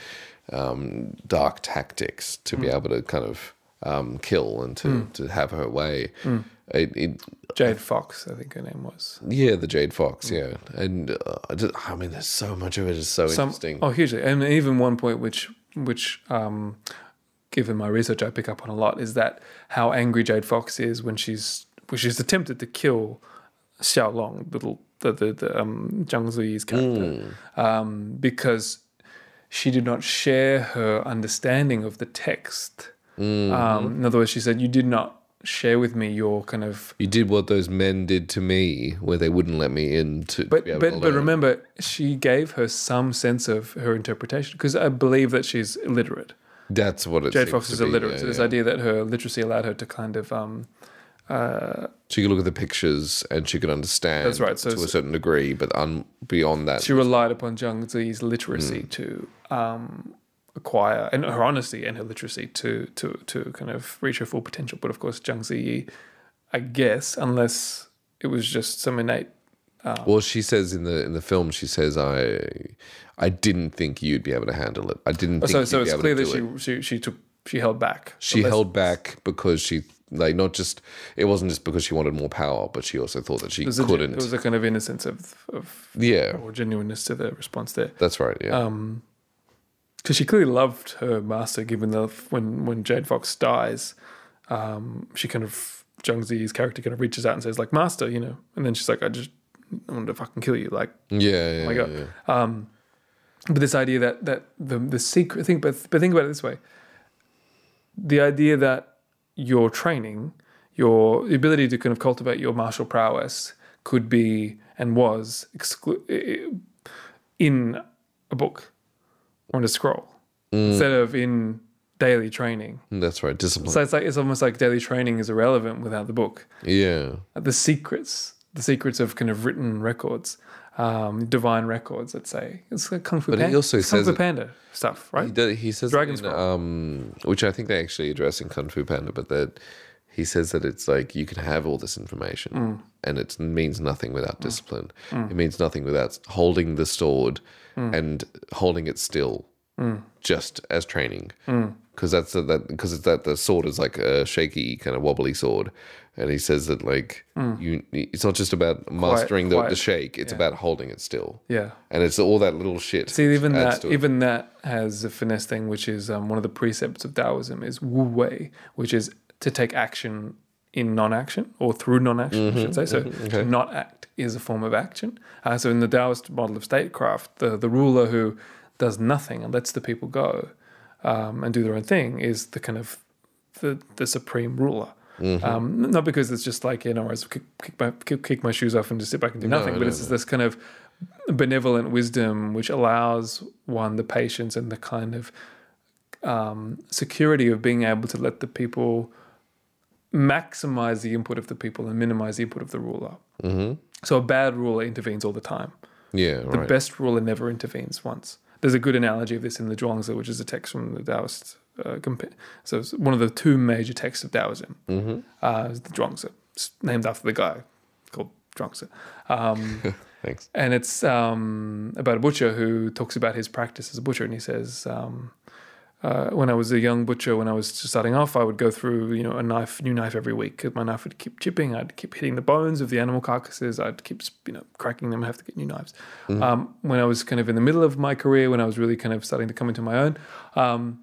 um, dark tactics to be able to kind of um, kill and to, to have her way. It, it, Jade Fox, I think her name was. yeah, the Jade Fox, yeah, and uh, I, just, I mean, there's so much of it is so Some, interesting. oh, hugely, and even one point which, which, um, given my research, I pick up on a lot is that how angry Jade Fox is when she's when she's attempted to kill Xiao Long, little the the, the um, Zhang Ziyi's character, um, because she did not share her understanding of the text. Um, in other words, she said, "You did not share with me your kind of." You did what those men did to me, where they wouldn't let me in to But but but remember, she gave her some sense of her interpretation because I believe that she's illiterate. That's what it Jade Fox is illiterate, yeah, so this yeah. idea that her literacy allowed her to kind of um, uh, She could look at the pictures and she could understand. That's right, so to a certain degree, but un, beyond that, she relied upon Zhang Zi's literacy Mm. to um, acquire and her honesty and her literacy to to to kind of reach her full potential. But of course, Zhang Zi, I guess, unless it was just some innate. well, she says in the in the film, she says, "I, I didn't think you'd be able to handle it. I didn't So you'd so it's clear that she, it." she she took she held back. She Unless- held back because she like not just it wasn't just because she wanted more power, but she also thought that she There was, a, couldn't. there was a kind of innocence of, of yeah, or genuineness to the response there. that's right. Yeah, Um, because she clearly loved her master. Given the when when Jade Fox dies, um, she kind of Zhang Zi's character kind of reaches out and says like, "Master," you know, and then she's like, "I just I wanted to fucking kill you." Like, yeah, yeah, oh my God. yeah. but this idea that that the the secret thing, but but think about it this way: the idea that your training, your the ability to kind of cultivate your martial prowess, could be and was exclu- in a book or in a scroll instead of in daily training. That's right. Discipline. So it's like it's almost like daily training is irrelevant without the book. yeah. The secrets, the secrets of kind of written records, um, divine records. Let's say it's like Kung Fu But he Panda. also it's Kung Fu Panda stuff, He, right? does, he says Dragon in, um, which I think they actually address in Kung Fu Panda, but that he says that it's like you can have all this information Mm. and it means nothing without discipline. It means nothing without holding the sword Mm. and holding it still, just as training. Mm. Because that's the, that because it's that the sword is like a shaky kind of wobbly sword, and he says that like you, it's not just about mastering the, Mm. quiet. the shake; it's about holding it still. Yeah. And it's all that little shit. See, even that, even that has a finesse thing, which is um, one of the precepts of Taoism is Wu Wei, which is to take action in non-action or through non-action, I should say. So to not act is a form of action. Uh, so in the Taoist model of statecraft, the the ruler who does nothing and lets the people go um, and do their own thing is the kind of the the supreme ruler. Um, not because it's just like you know, I kick, kick my kick, kick my shoes off and just sit back and do nothing, but no, it's this kind of benevolent wisdom which allows one the patience and the kind of um, security of being able to let the people maximize the input of the people and minimize the input of the ruler. Mm-hmm. So a bad ruler intervenes all the time. yeah, The right. best ruler never intervenes once. There's a good analogy of this in the Zhuangzi, which is a text from the Taoist. Uh, compa- so it's one of the two major texts of Taoism. Mm-hmm. Uh, the Zhuangzi, it's named after the guy called Zhuangzi. Um, Thanks. and it's um, about a butcher who talks about his practice as a butcher, and he says, um, uh, "When I was a young butcher, when I was just starting off, I would go through, you know, a knife, new knife every week. My knife would keep chipping. I'd keep hitting the bones of the animal carcasses. I'd keep, you know, cracking them. and have to get new knives. Um, when I was kind of in the middle of my career, when I was really kind of starting to come into my own." Um,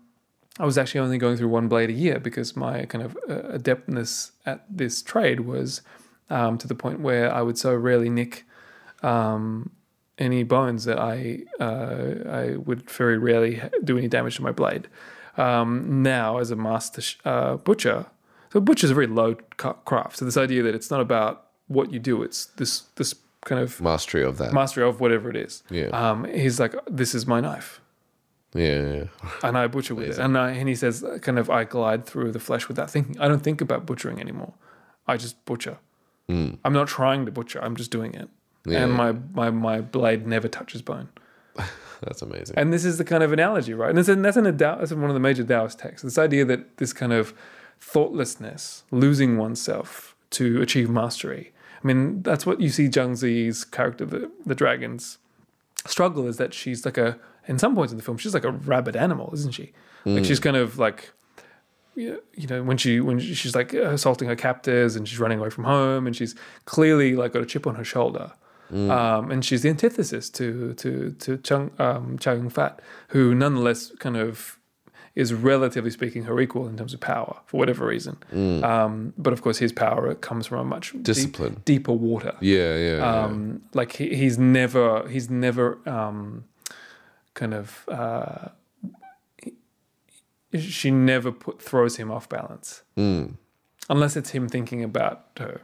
I was actually only going through one blade a year because my kind of uh, adeptness at this trade was um, to the point where I would so rarely nick um, any bones that I uh, I would very rarely do any damage to my blade. Um, now, as a master sh- uh, butcher, so butcher is a very low craft. So this idea that it's not about what you do; it's this this kind of Mastery of that. mastery of whatever it is. Yeah. Um, he's like, this is my knife yeah, yeah. and I butcher with it. And, I, and he says, uh, kind of, I glide through the flesh without thinking. I don't think about butchering anymore. I just butcher. I'm not trying to butcher. I'm just doing it. Yeah. And my, my, my blade never touches bone. That's amazing. And this is the kind of analogy, right? And that's, in, that's, in a Tao, that's in one of the major Taoist texts. This idea that this kind of thoughtlessness, losing oneself to achieve mastery. I mean, that's what you see Zhang Zi's character, the, the dragon's struggle is that she's like a, in some points in the film, she's like a rabid animal, isn't she? Like hmm. she's kind of like, you know, when she when she's like assaulting her captors and she's running away from home and she's clearly like got a chip on her shoulder. Um, and she's the antithesis to to to Chung um, Chow Yun Fat, who nonetheless kind of is relatively speaking her equal in terms of power for whatever reason. Um, but of course, his power comes from a much deep- deeper water. yeah, yeah, yeah. Um, like he, he's never he's never um, kind of uh, she never put throws him off balance unless it's him thinking about her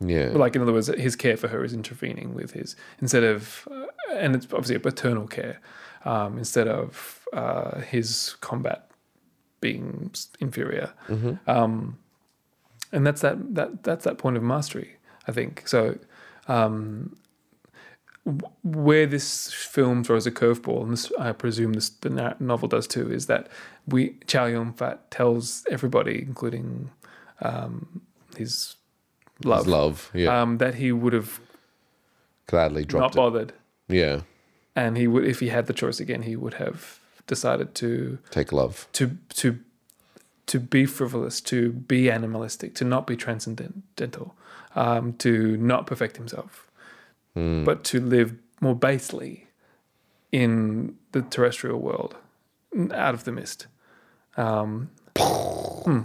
yeah. like in other words his care for her is intervening with his instead of uh, and it's obviously a paternal care um, instead of uh, his combat being inferior. Um, and that's that that that's that point of mastery i think. So um, where this film throws a curveball, and this, I presume this, the na- novel does too, is that we Chow Yun Fat tells everybody, including um, his love, love. Yeah. um, that he would have Gladly not dropped it. bothered, Yeah. and he would, if he had the choice again, he would have decided to Take love. to to to be frivolous, to be animalistic, to not be transcendental, um, to not perfect himself, but to live more basely in the terrestrial world, out of the mist. Um, Yeah,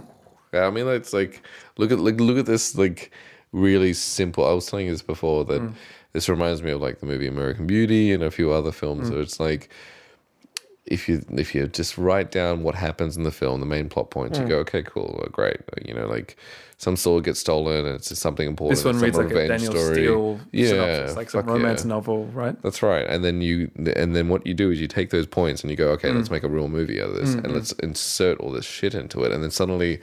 I mean, it's like look at like look at this like really simple. I was telling you this before that this reminds me of like the movie American Beauty and a few other films. where it's like if you if you just write down what happens in the film, the main plot points, Mm. you go, okay, cool, great. You know, like some sword gets stolen and it's just something important. This one reads like a revenge Daniel story. Steele Yeah, synopsis, like some romance yeah. novel, right? That's right. And then you and then what you do is you take those points and you go, okay, Mm. let's make a real movie out of this and let's insert all this shit into it. And then suddenly,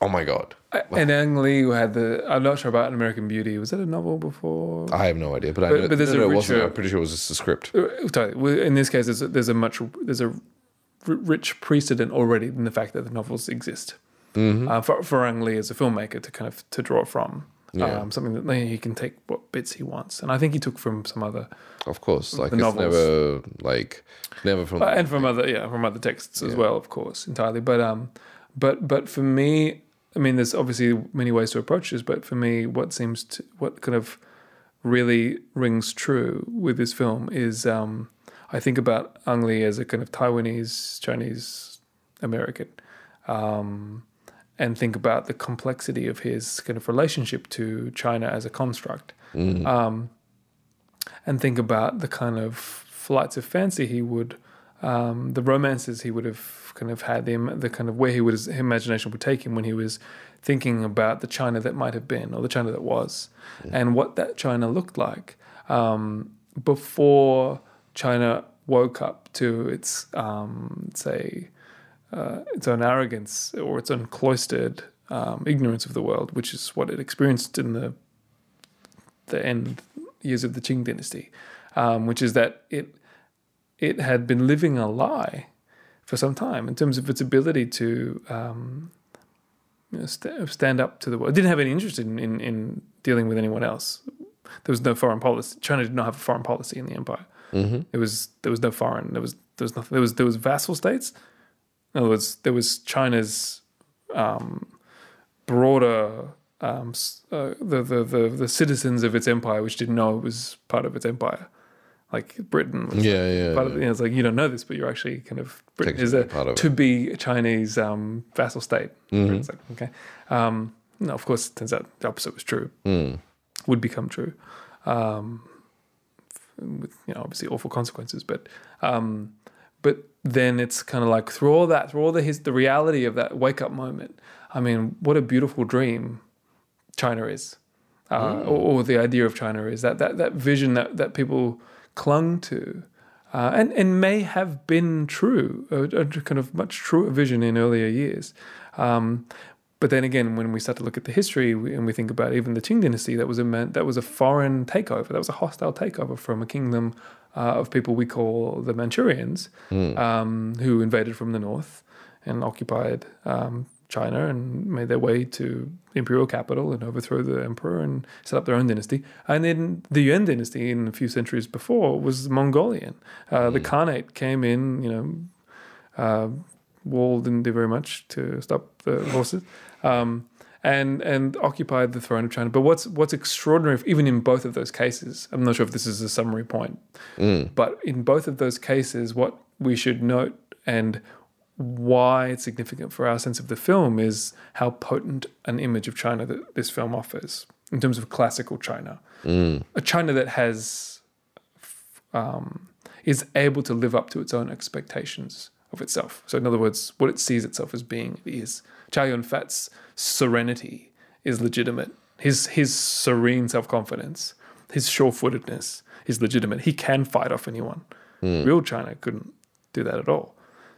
oh my god, And Ang Lee who had the. I'm not sure about American Beauty. Was that a novel before? I have no idea. But, I know, but there's no, no, a it wasn't. richer- I'm pretty sure it was just a script. Uh, in this case, there's a, there's a much there's a rich precedent already in the fact that the novels exist Mm-hmm. uh, for for Ang Lee as a filmmaker to kind of to draw from. Yeah. Um, something that he can take what bits he wants, and I think he took from some other Of course, like it's novels. never like never from. Uh, and from other yeah from other texts as Yeah. well of course entirely but um but but for me i mean there's obviously many ways to approach this but for me what seems to what kind of really rings true with this film is um i think about ang lee as a kind of taiwanese chinese american um and think about the complexity of his kind of relationship to china as a construct Mm. um, and think about the kind of flights of fancy he would, um, the romances he would have kind of had, the the kind of where he would his imagination would take him when he was thinking about the China that might have been or the China that was, and what that China looked like um, before China woke up to its um, say uh, its own arrogance or its own cloistered um, ignorance of the world, which is what it experienced in the the end years of the Qing dynasty, um, which is that it it had been living a lie for some time in terms of its ability to um, you know, st- stand up to the world. It didn't have any interest in, in, in dealing with anyone else. There was no foreign policy. China did not have a foreign policy in the empire. Mm-hmm. It was there was no foreign. There was there was nothing. There was there was vassal states. In other words, there was China's um, broader um, uh, the, the the the citizens of its empire, which didn't know it was part of its empire, like Britain. Was Yeah, yeah. part of, you know, it's like you don't know this, but you're actually kind of Britain is a part of it. to be Chinese um, vassal state. Mhm. It's like okay, um, no, of course, it turns out the opposite was true. Mm. Would become true, um, with you know obviously awful consequences. But um, but then it's kind of like through all that, through all the his the reality of that wake up moment. I mean, what a beautiful dream China is, uh, or, or the idea of China is that that that vision that that people clung to. Uh, and and may have been true, a, a kind of much truer vision in earlier years. Um, but then again, when we start to look at the history and we think about even the Qing dynasty, that was a man, that was a foreign takeover. That was a hostile takeover from a kingdom uh, of people we call the Manchurians, um, who invaded from the north and occupied um, China and made their way to the imperial capital and overthrow the emperor and set up their own dynasty. And then the Yuan dynasty, in a few centuries before, was Mongolian. Uh, The Khanate came in, you know, uh, Wall didn't do very much to stop the horses, um, and and occupied the throne of China. But what's what's extraordinary, even in both of those cases, I'm not sure if this is a summary point, but in both of those cases, what we should note and why it's significant for our sense of the film is how potent an image of China that this film offers in terms of classical China, a China that has um, is able to live up to its own expectations of itself. So, in other words, what it sees itself as being is Chow Yun Fat's serenity is legitimate. His his serene self confidence, his sure footedness is legitimate. He can fight off anyone. Real China couldn't do that at all.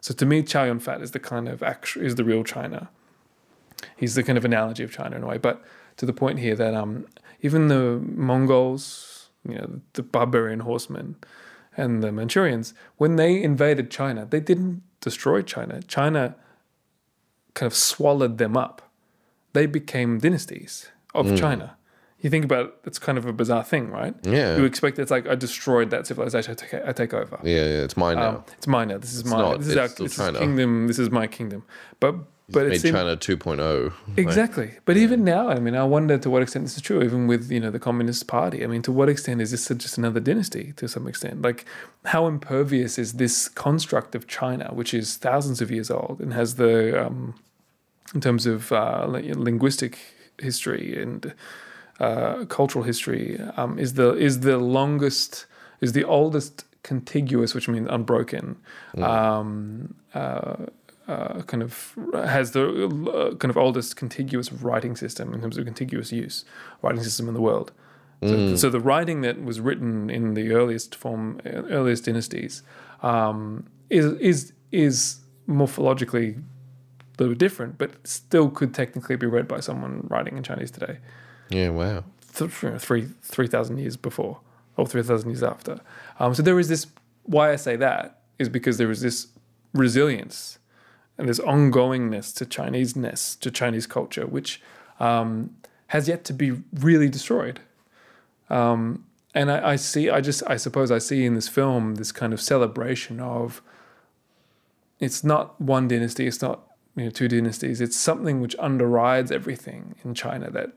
So to me, Chow Yun Fat is the kind of actual is the real China. He's the kind of analogy of China in a way. But to the point here that um, even the Mongols, you know, the barbarian horsemen, and the Manchurians, when they invaded China, they didn't destroy China. China kind of swallowed them up. They became dynasties of China. You think about it, it's kind of a bizarre thing, right? Yeah. You expect it's like I destroyed that civilization, I take, I take over. Yeah, yeah, it's mine now. Um, it's mine now. This is mine. not. this is our this is China. kingdom. This is my kingdom. But but it's Made it seemed, China 2.0. exactly. But even now, I mean, I wonder to what extent this is true. Even with you know the Communist Party, I mean, to what extent is this just another dynasty? To some extent, like how impervious is this construct of China, which is thousands of years old and has the um, in terms of uh, linguistic history and uh, cultural history, um, is the is the longest is the oldest contiguous, which means unbroken. Um, uh, uh, kind of has the uh, kind of oldest contiguous writing system in terms of contiguous use writing system in the world. So, so the writing that was written in the earliest form, earliest dynasties, um, is is is morphologically a little bit different, but still could technically be read by someone writing in Chinese today, Yeah, wow. th- you three three thousand years before or three thousand years after. Um, so there is this. Why I say that is because there is this resilience and this ongoingness to Chineseness to Chinese culture, which um, has yet to be really destroyed. Um, and I, I see, I just, I suppose, I see in this film this kind of celebration of. It's not one dynasty. It's not you know two dynasties. It's something which underrides everything in China. That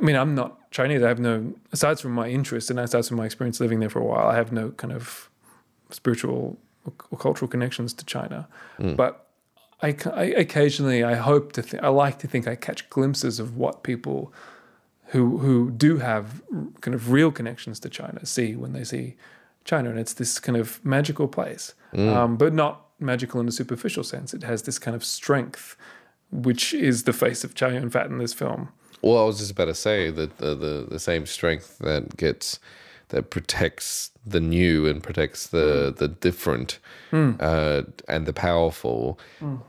I mean, I'm not Chinese. I have no, aside from my interest and aside from my experience living there for a while, I have no kind of spiritual or, cultural connections to China. But I, I occasionally, I hope to, th- I like to think I catch glimpses of what people who who do have kind of real connections to China see when they see China, and it's this kind of magical place, um, but not magical in a superficial sense. It has this kind of strength, which is the face of Chow Yun Fat in this film. Well, I was just about to say that the, the, the same strength that gets that protects the new and protects the the different uh, and the powerful.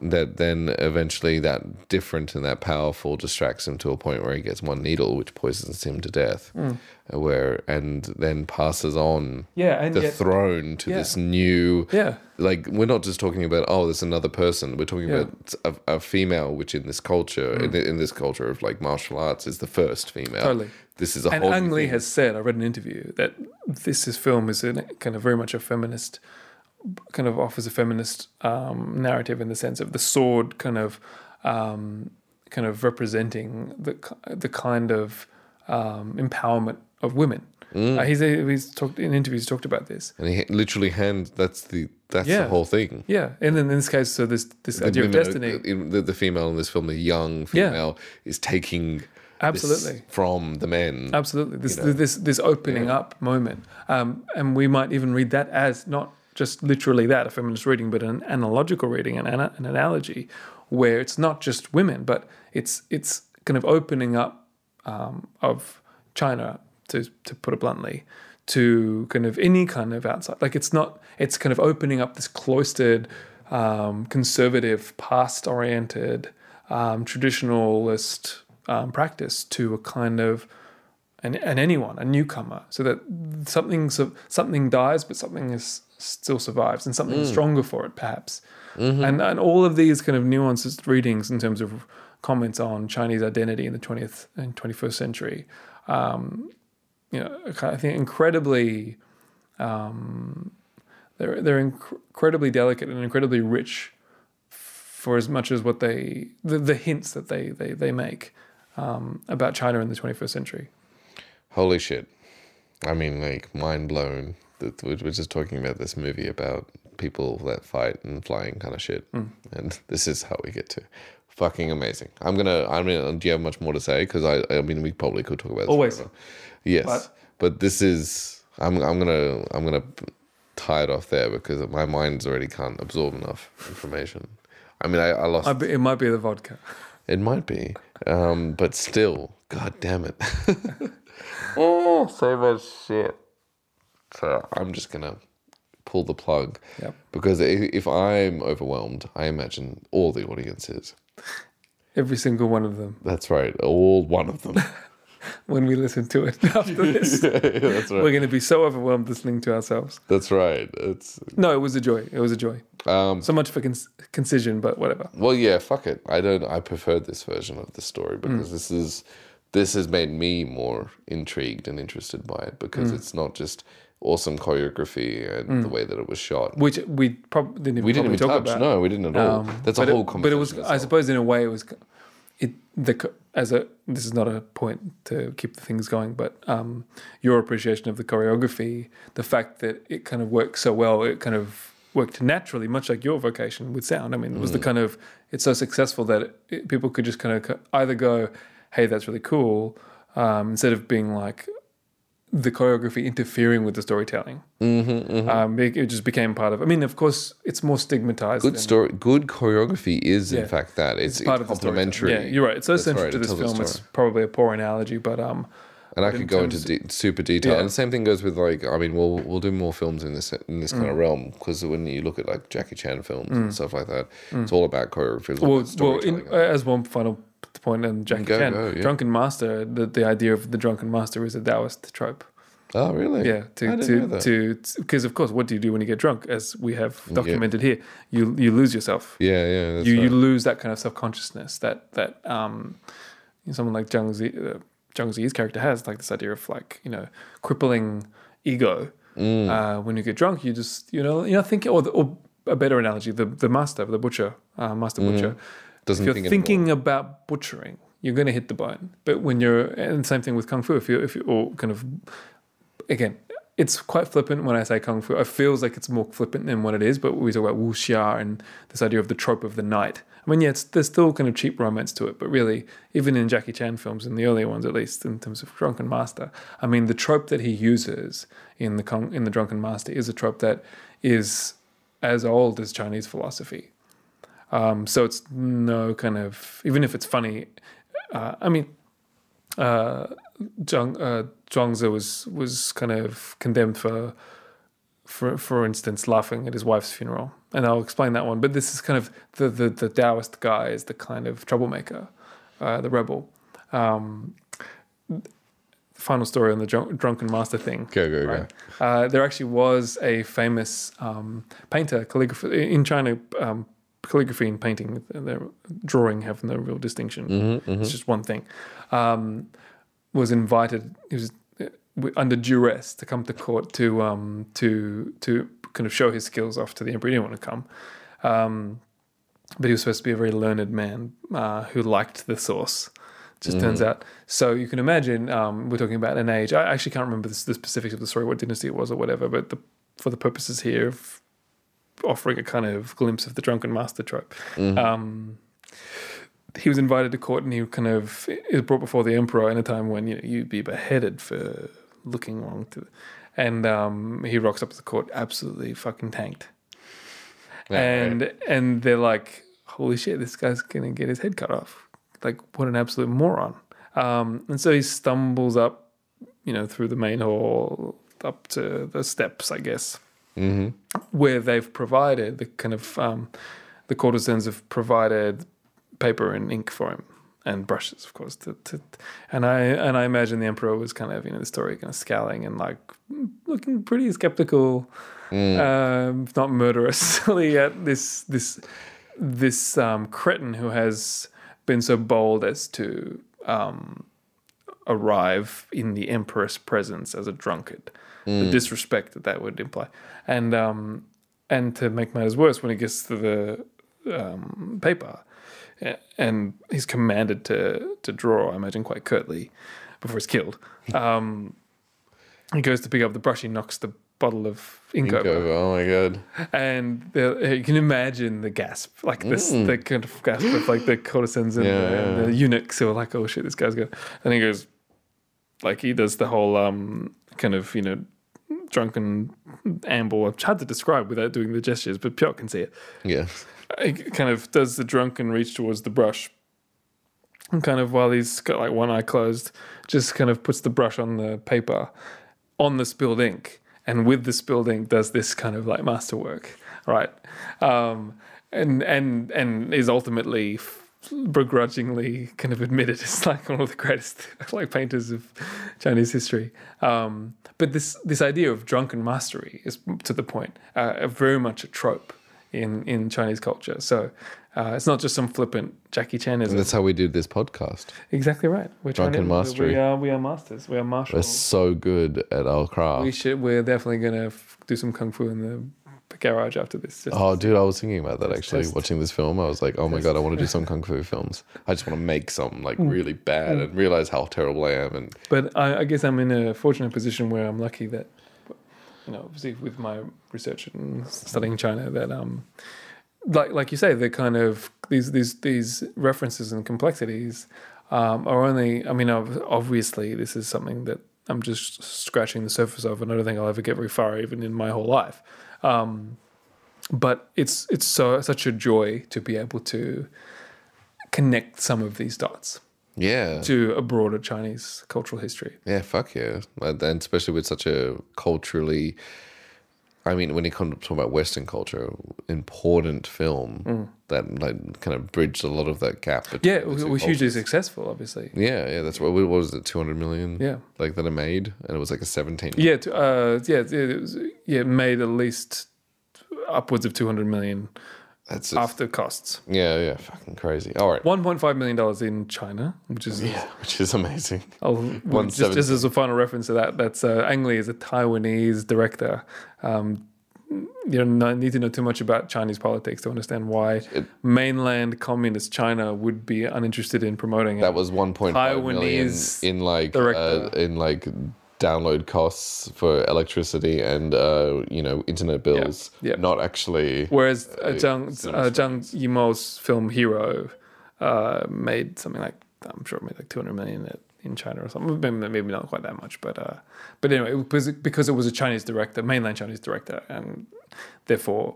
That then eventually that different and that powerful distracts him to a point where he gets one needle, which poisons him to death. Uh, Where and then passes on Yeah, the yet, throne to yeah. this new yeah, like we're not just talking about oh there's another person we're talking Yeah. about a, a female which in this culture in, in this culture of like martial arts is the first female Totally. This is a and whole Ang Lee thing. has said, I read an interview that this is film is a, kind of very much a feminist, kind of offers a feminist um, narrative in the sense of the sword kind of, um, kind of representing the the kind of um, empowerment of women. Mm. Uh, he's he's talked in interviews talked about this. and he literally hand that's the that's Yeah. the whole thing Yeah, and then in this case, so this this the, idea women are- destiny, in the, the female in this film the young Yeah. female is taking absolutely. from the men Absolutely, this know. this this opening up moment, um, and we might even read that as not just literally that a feminist reading, but an analogical reading, an an analogy, where it's not just women, but it's it's kind of opening up um, of China to to put it bluntly to kind of any kind of outside like it's not it's kind of opening up this cloistered um, conservative past oriented um, traditionalist um, practice to a kind of and, and anyone, a newcomer, so that something something dies, but something is still survives, and something stronger for it, perhaps. And and all of these kind of nuanced readings in terms of comments on Chinese identity in the twentieth and twenty first century, um, you know, I think incredibly, um, they're they're inc- incredibly delicate and incredibly rich for as much as what they the, the hints that they they they make um, about China in the twenty first century. holy shit i mean like mind blown that we're just talking about this movie about people that fight and flying kind of shit Hmm. and this is how we get to fucking amazing i'm gonna i mean do you have much more to say because i i mean we probably could talk about this Always. forever. yes But- but, this is i'm i'm gonna i'm gonna tie it off there because my mind's already can't absorb enough information i mean i, I lost I be, it might be the vodka. it might be um but still god damn it. Oh so much shit. So i'm just gonna pull the plug. Yep. because if i'm overwhelmed i imagine all the audience is Every single one of them. that's right all one of them When we listen to it after this, Yeah, that's we're going to be so overwhelmed listening to ourselves. that's right it's No, it was a joy. It was a joy. um So much for con- concision, but whatever. well yeah fuck it i don't i prefer this version of the story Mm. because this is this has made me more intrigued and interested by it Mm. because it's not just awesome choreography and the way that it was shot Which we probably didn't even, We didn't even talk touch. about. No, we didn't at all. Um, That's a whole it, conversation. But it was, I suppose, in a way, it was it the as a this is not a point to keep the things going, but um, your appreciation of the choreography, the fact that it kind of works so well, it kind of worked naturally, much like your vocation with sound. I mean, it was Mm. the kind of it's so successful that it, it, people could just kind of either go, "Hey, that's really cool," um, instead of being like, the choreography interfering with the storytelling. Mm-hmm, Um, it, it just became part of. I mean, of course, it's more stigmatized. Good story. Good choreography is Yeah. in fact that it's, part it's of complementary. Yeah, you're right. It's so That's central right, to this film. It's probably a poor analogy, but um, and I could go into de- super detail. Yeah. And the same thing goes with like I mean, we'll we'll do more films in this in this kind Mm. of realm because when you look at like Jackie Chan films and stuff like that, it's all about choreography. It's all well, about well, in, as one final point, and Jackie Go, Chan, go, yeah. drunken master. The the idea of the drunken master is a Taoist trope. oh, really? Yeah, I to to that. to because of course, what do you do when you get drunk? As we have documented here, you you lose yourself. Yeah, yeah. You right. you lose that kind of self consciousness that that um, someone like Zhang Zi, uh, Zhang Zi's character has, like this idea of like you know crippling ego. Mm. Uh, when you get drunk, you just you know you know thinking or, the, or a better analogy, the the master, the butcher, uh, master butcher. Doesn't If you're think thinking about butchering, you're going to hit the bone. But when you're and same thing with kung fu. If you if you or kind of again, it's quite flippant when I say kung fu. It feels like it's more flippant than what it is. But we talk about wuxia and this idea of the trope of the knight. I mean, yeah, it's, there's still kind of cheap romance to it. But really, even in Jackie Chan films, in the earlier ones at least, in terms of Drunken Master, I mean, the trope that he uses in the in the Drunken Master is a trope that is as old as Chinese philosophy. Um, so it's no kind of even if it's funny. Uh, I mean, uh, Zhang uh, Zhuangzi was was kind of condemned for, for for instance, laughing at his wife's funeral, and I'll explain that one. But this is kind of the the, the Taoist guy is the kind of troublemaker, uh, the rebel. Um, final story on the drunk, drunken master thing. Go, go, go. Uh, there actually was a famous um, painter, calligrapher in China. Um, calligraphy and painting, their drawing have no real distinction. Mm-hmm, It's just one thing. Um, was invited. He was uh, under duress to come to court to um, to to kind of show his skills off to the emperor. He didn't want to come. Um, but he was supposed to be a very learned man uh, who liked the sauce. Just turns out. So you can imagine um, we're talking about an age. I actually can't remember the, the specifics of the story, what dynasty it was or whatever. But the, for the purposes here of offering a kind of glimpse of the drunken master trope, um, he was invited to court and he kind of is brought before the emperor in a time when you know, you'd be beheaded for looking wrong to. And um, he rocks up to the court absolutely fucking tanked and and they're like, "Holy shit, this guy's gonna get his head cut off!" Like, what an absolute moron! Um, and so he stumbles up, you know, through the main hall up to the steps, I guess, Mm-hmm. where they've provided the kind of um, the courtesans have provided paper and ink for him and brushes, of course. To, to, and I and I imagine the emperor was kind of you know the story kind of scowling and like looking pretty skeptical um, if not murderously at this this this um, cretin who has been so bold as to um, arrive in the empress' presence as a drunkard. The disrespect that that would imply, and um, and to make matters worse, when he gets to the um, paper, and he's commanded to to draw, I imagine quite curtly, before he's killed. Um, he goes to pick up the brush, he knocks the bottle of ink, Ink over, over. Oh my god. and the, you can imagine the gasp, like this, the kind of gasp of like the courtesans and, Yeah, the, and the eunuchs who are like, "Oh shit, this guy's good," and he goes, like he does the whole um kind of you know drunken amble. It's hard to describe without doing the gestures, but Piotr can see it. Yeah. He kind of does the drunken reach towards the brush. And kind of while he's got like one eye closed, just kind of puts the brush on the paper, on the spilled ink, and with the spilled ink does this kind of like masterwork, right? Um, and and and is ultimately begrudgingly kind of admitted as like one of the greatest like painters of Chinese history. Um, but this this idea of drunken mastery is to the point uh, very much a trope in in Chinese culture. So uh, it's not just some flippant Jackie Chan is And that's how we do this podcast. exactly right. We're trying Drunken to, mastery. We are we are masters. We are We're so good at our craft. We should. We're definitely gonna f- do some kung fu in the garage after this. Just Oh, dude, I was thinking about that actually. test. Watching this film, I was like, oh my god, I want to do some kung fu films. I just want to make some like Mm. really bad and realize how terrible I am. And But I, I guess I'm in a fortunate position where I'm lucky that, you know, obviously with my research and studying China, that um, like like you say, the kind of these these these references and complexities um, are only. I mean, obviously, this is something that I'm just scratching the surface of, and I don't think I'll ever get very far, even in my whole life. Um, but it's it's so such a joy to be able to connect some of these dots Yeah. to a broader Chinese cultural history. Yeah, fuck yeah. And and especially with such a culturally, I mean, when you come to talk about Western culture, important film that like kind of bridged a lot of that gap. between Mm. Yeah, it two was hugely successful, obviously. Yeah, yeah, that's what. What was it? Two hundred million. Yeah. like that it made, and it was like a seventeen. Yeah, uh, yeah, it was, yeah, it made at least upwards of 200 million That's after costs. yeah, yeah, fucking crazy. All right. 1.5 million dollars in China, which is Yeah, which is amazing. Oh, One just, just as a final reference to that, that's uh, Ang Lee is a Taiwanese director. Um, you don't need to know too much about Chinese politics to understand why mainland communist China would be uninterested in promoting it. That was one point five million in like uh, in like download costs for electricity and uh, you know internet bills. yeah. Not actually. Whereas uh, Zhang, uh, Zhang Yimou's film Hero uh, made something like I'm sure it made like 200 million in- in China or something. Maybe, maybe not quite that much, but uh, but anyway, was because it was a Chinese director, mainland Chinese director, and therefore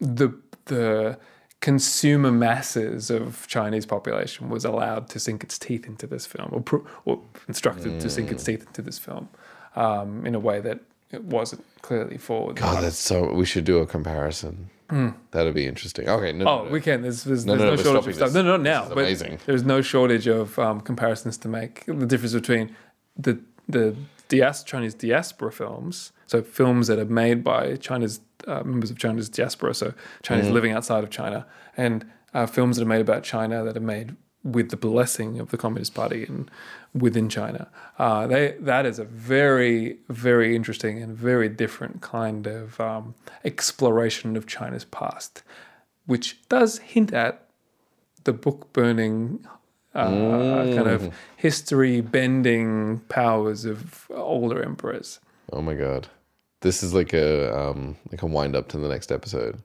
the the consumer masses of Chinese population was allowed to sink its teeth into this film, or, pro- or instructed to sink Mm. its teeth into this film um, in a way that it wasn't clearly for. God, that's so. We should do a comparison. That'd be interesting. Okay. No. Oh, no, we can. There's, there's, No, there's no, no, shortage of stuff. No, no, not now. But amazing. there's no shortage of um, comparisons to make. The difference between the the dias- Chinese diaspora films, so films that are made by China's uh, members of China's diaspora, so Chinese Mm-hmm. living outside of China, and uh, films that are made about China that are made with the blessing of the Communist Party and within China. Uh, they that is a very very interesting and very different kind of um, exploration of China's past, which does hint at the book burning. Uh, kind of history bending powers of older emperors. Oh my god, this is like a um like a wind up to the next episode.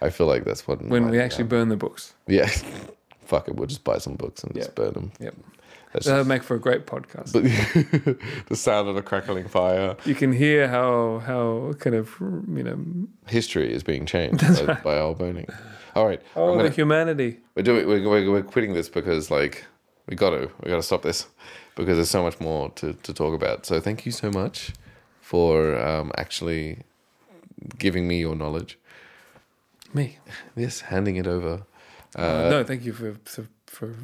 I feel like that's what When we actually burn the books. Yeah. Fuck it. We'll just buy some books and just burn them. Yep. That's That'll make for a great podcast. the sound of a crackling fire. you can hear how how kind of you know History is being changed by, by our burning. All right. Oh gonna- the humanity. we're doing. We're, we're, we're quitting this because like we got to. We got to stop this because there's so much more to to talk about. So thank you so much for um, actually giving me your knowledge. Me. Yes, handing it over. no, thank you for for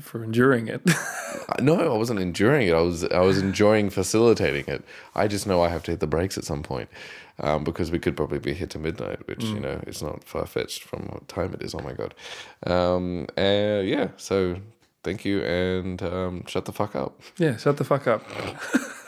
for, enduring it. No, I wasn't enduring it. I was I was enjoying facilitating it. I just know I have to hit the brakes at some point um, because we could probably be here to midnight, which you know is not far fetched from what time it is. Oh my god. Um, uh, yeah. So thank you and um, shut the fuck up. yeah, shut the fuck up.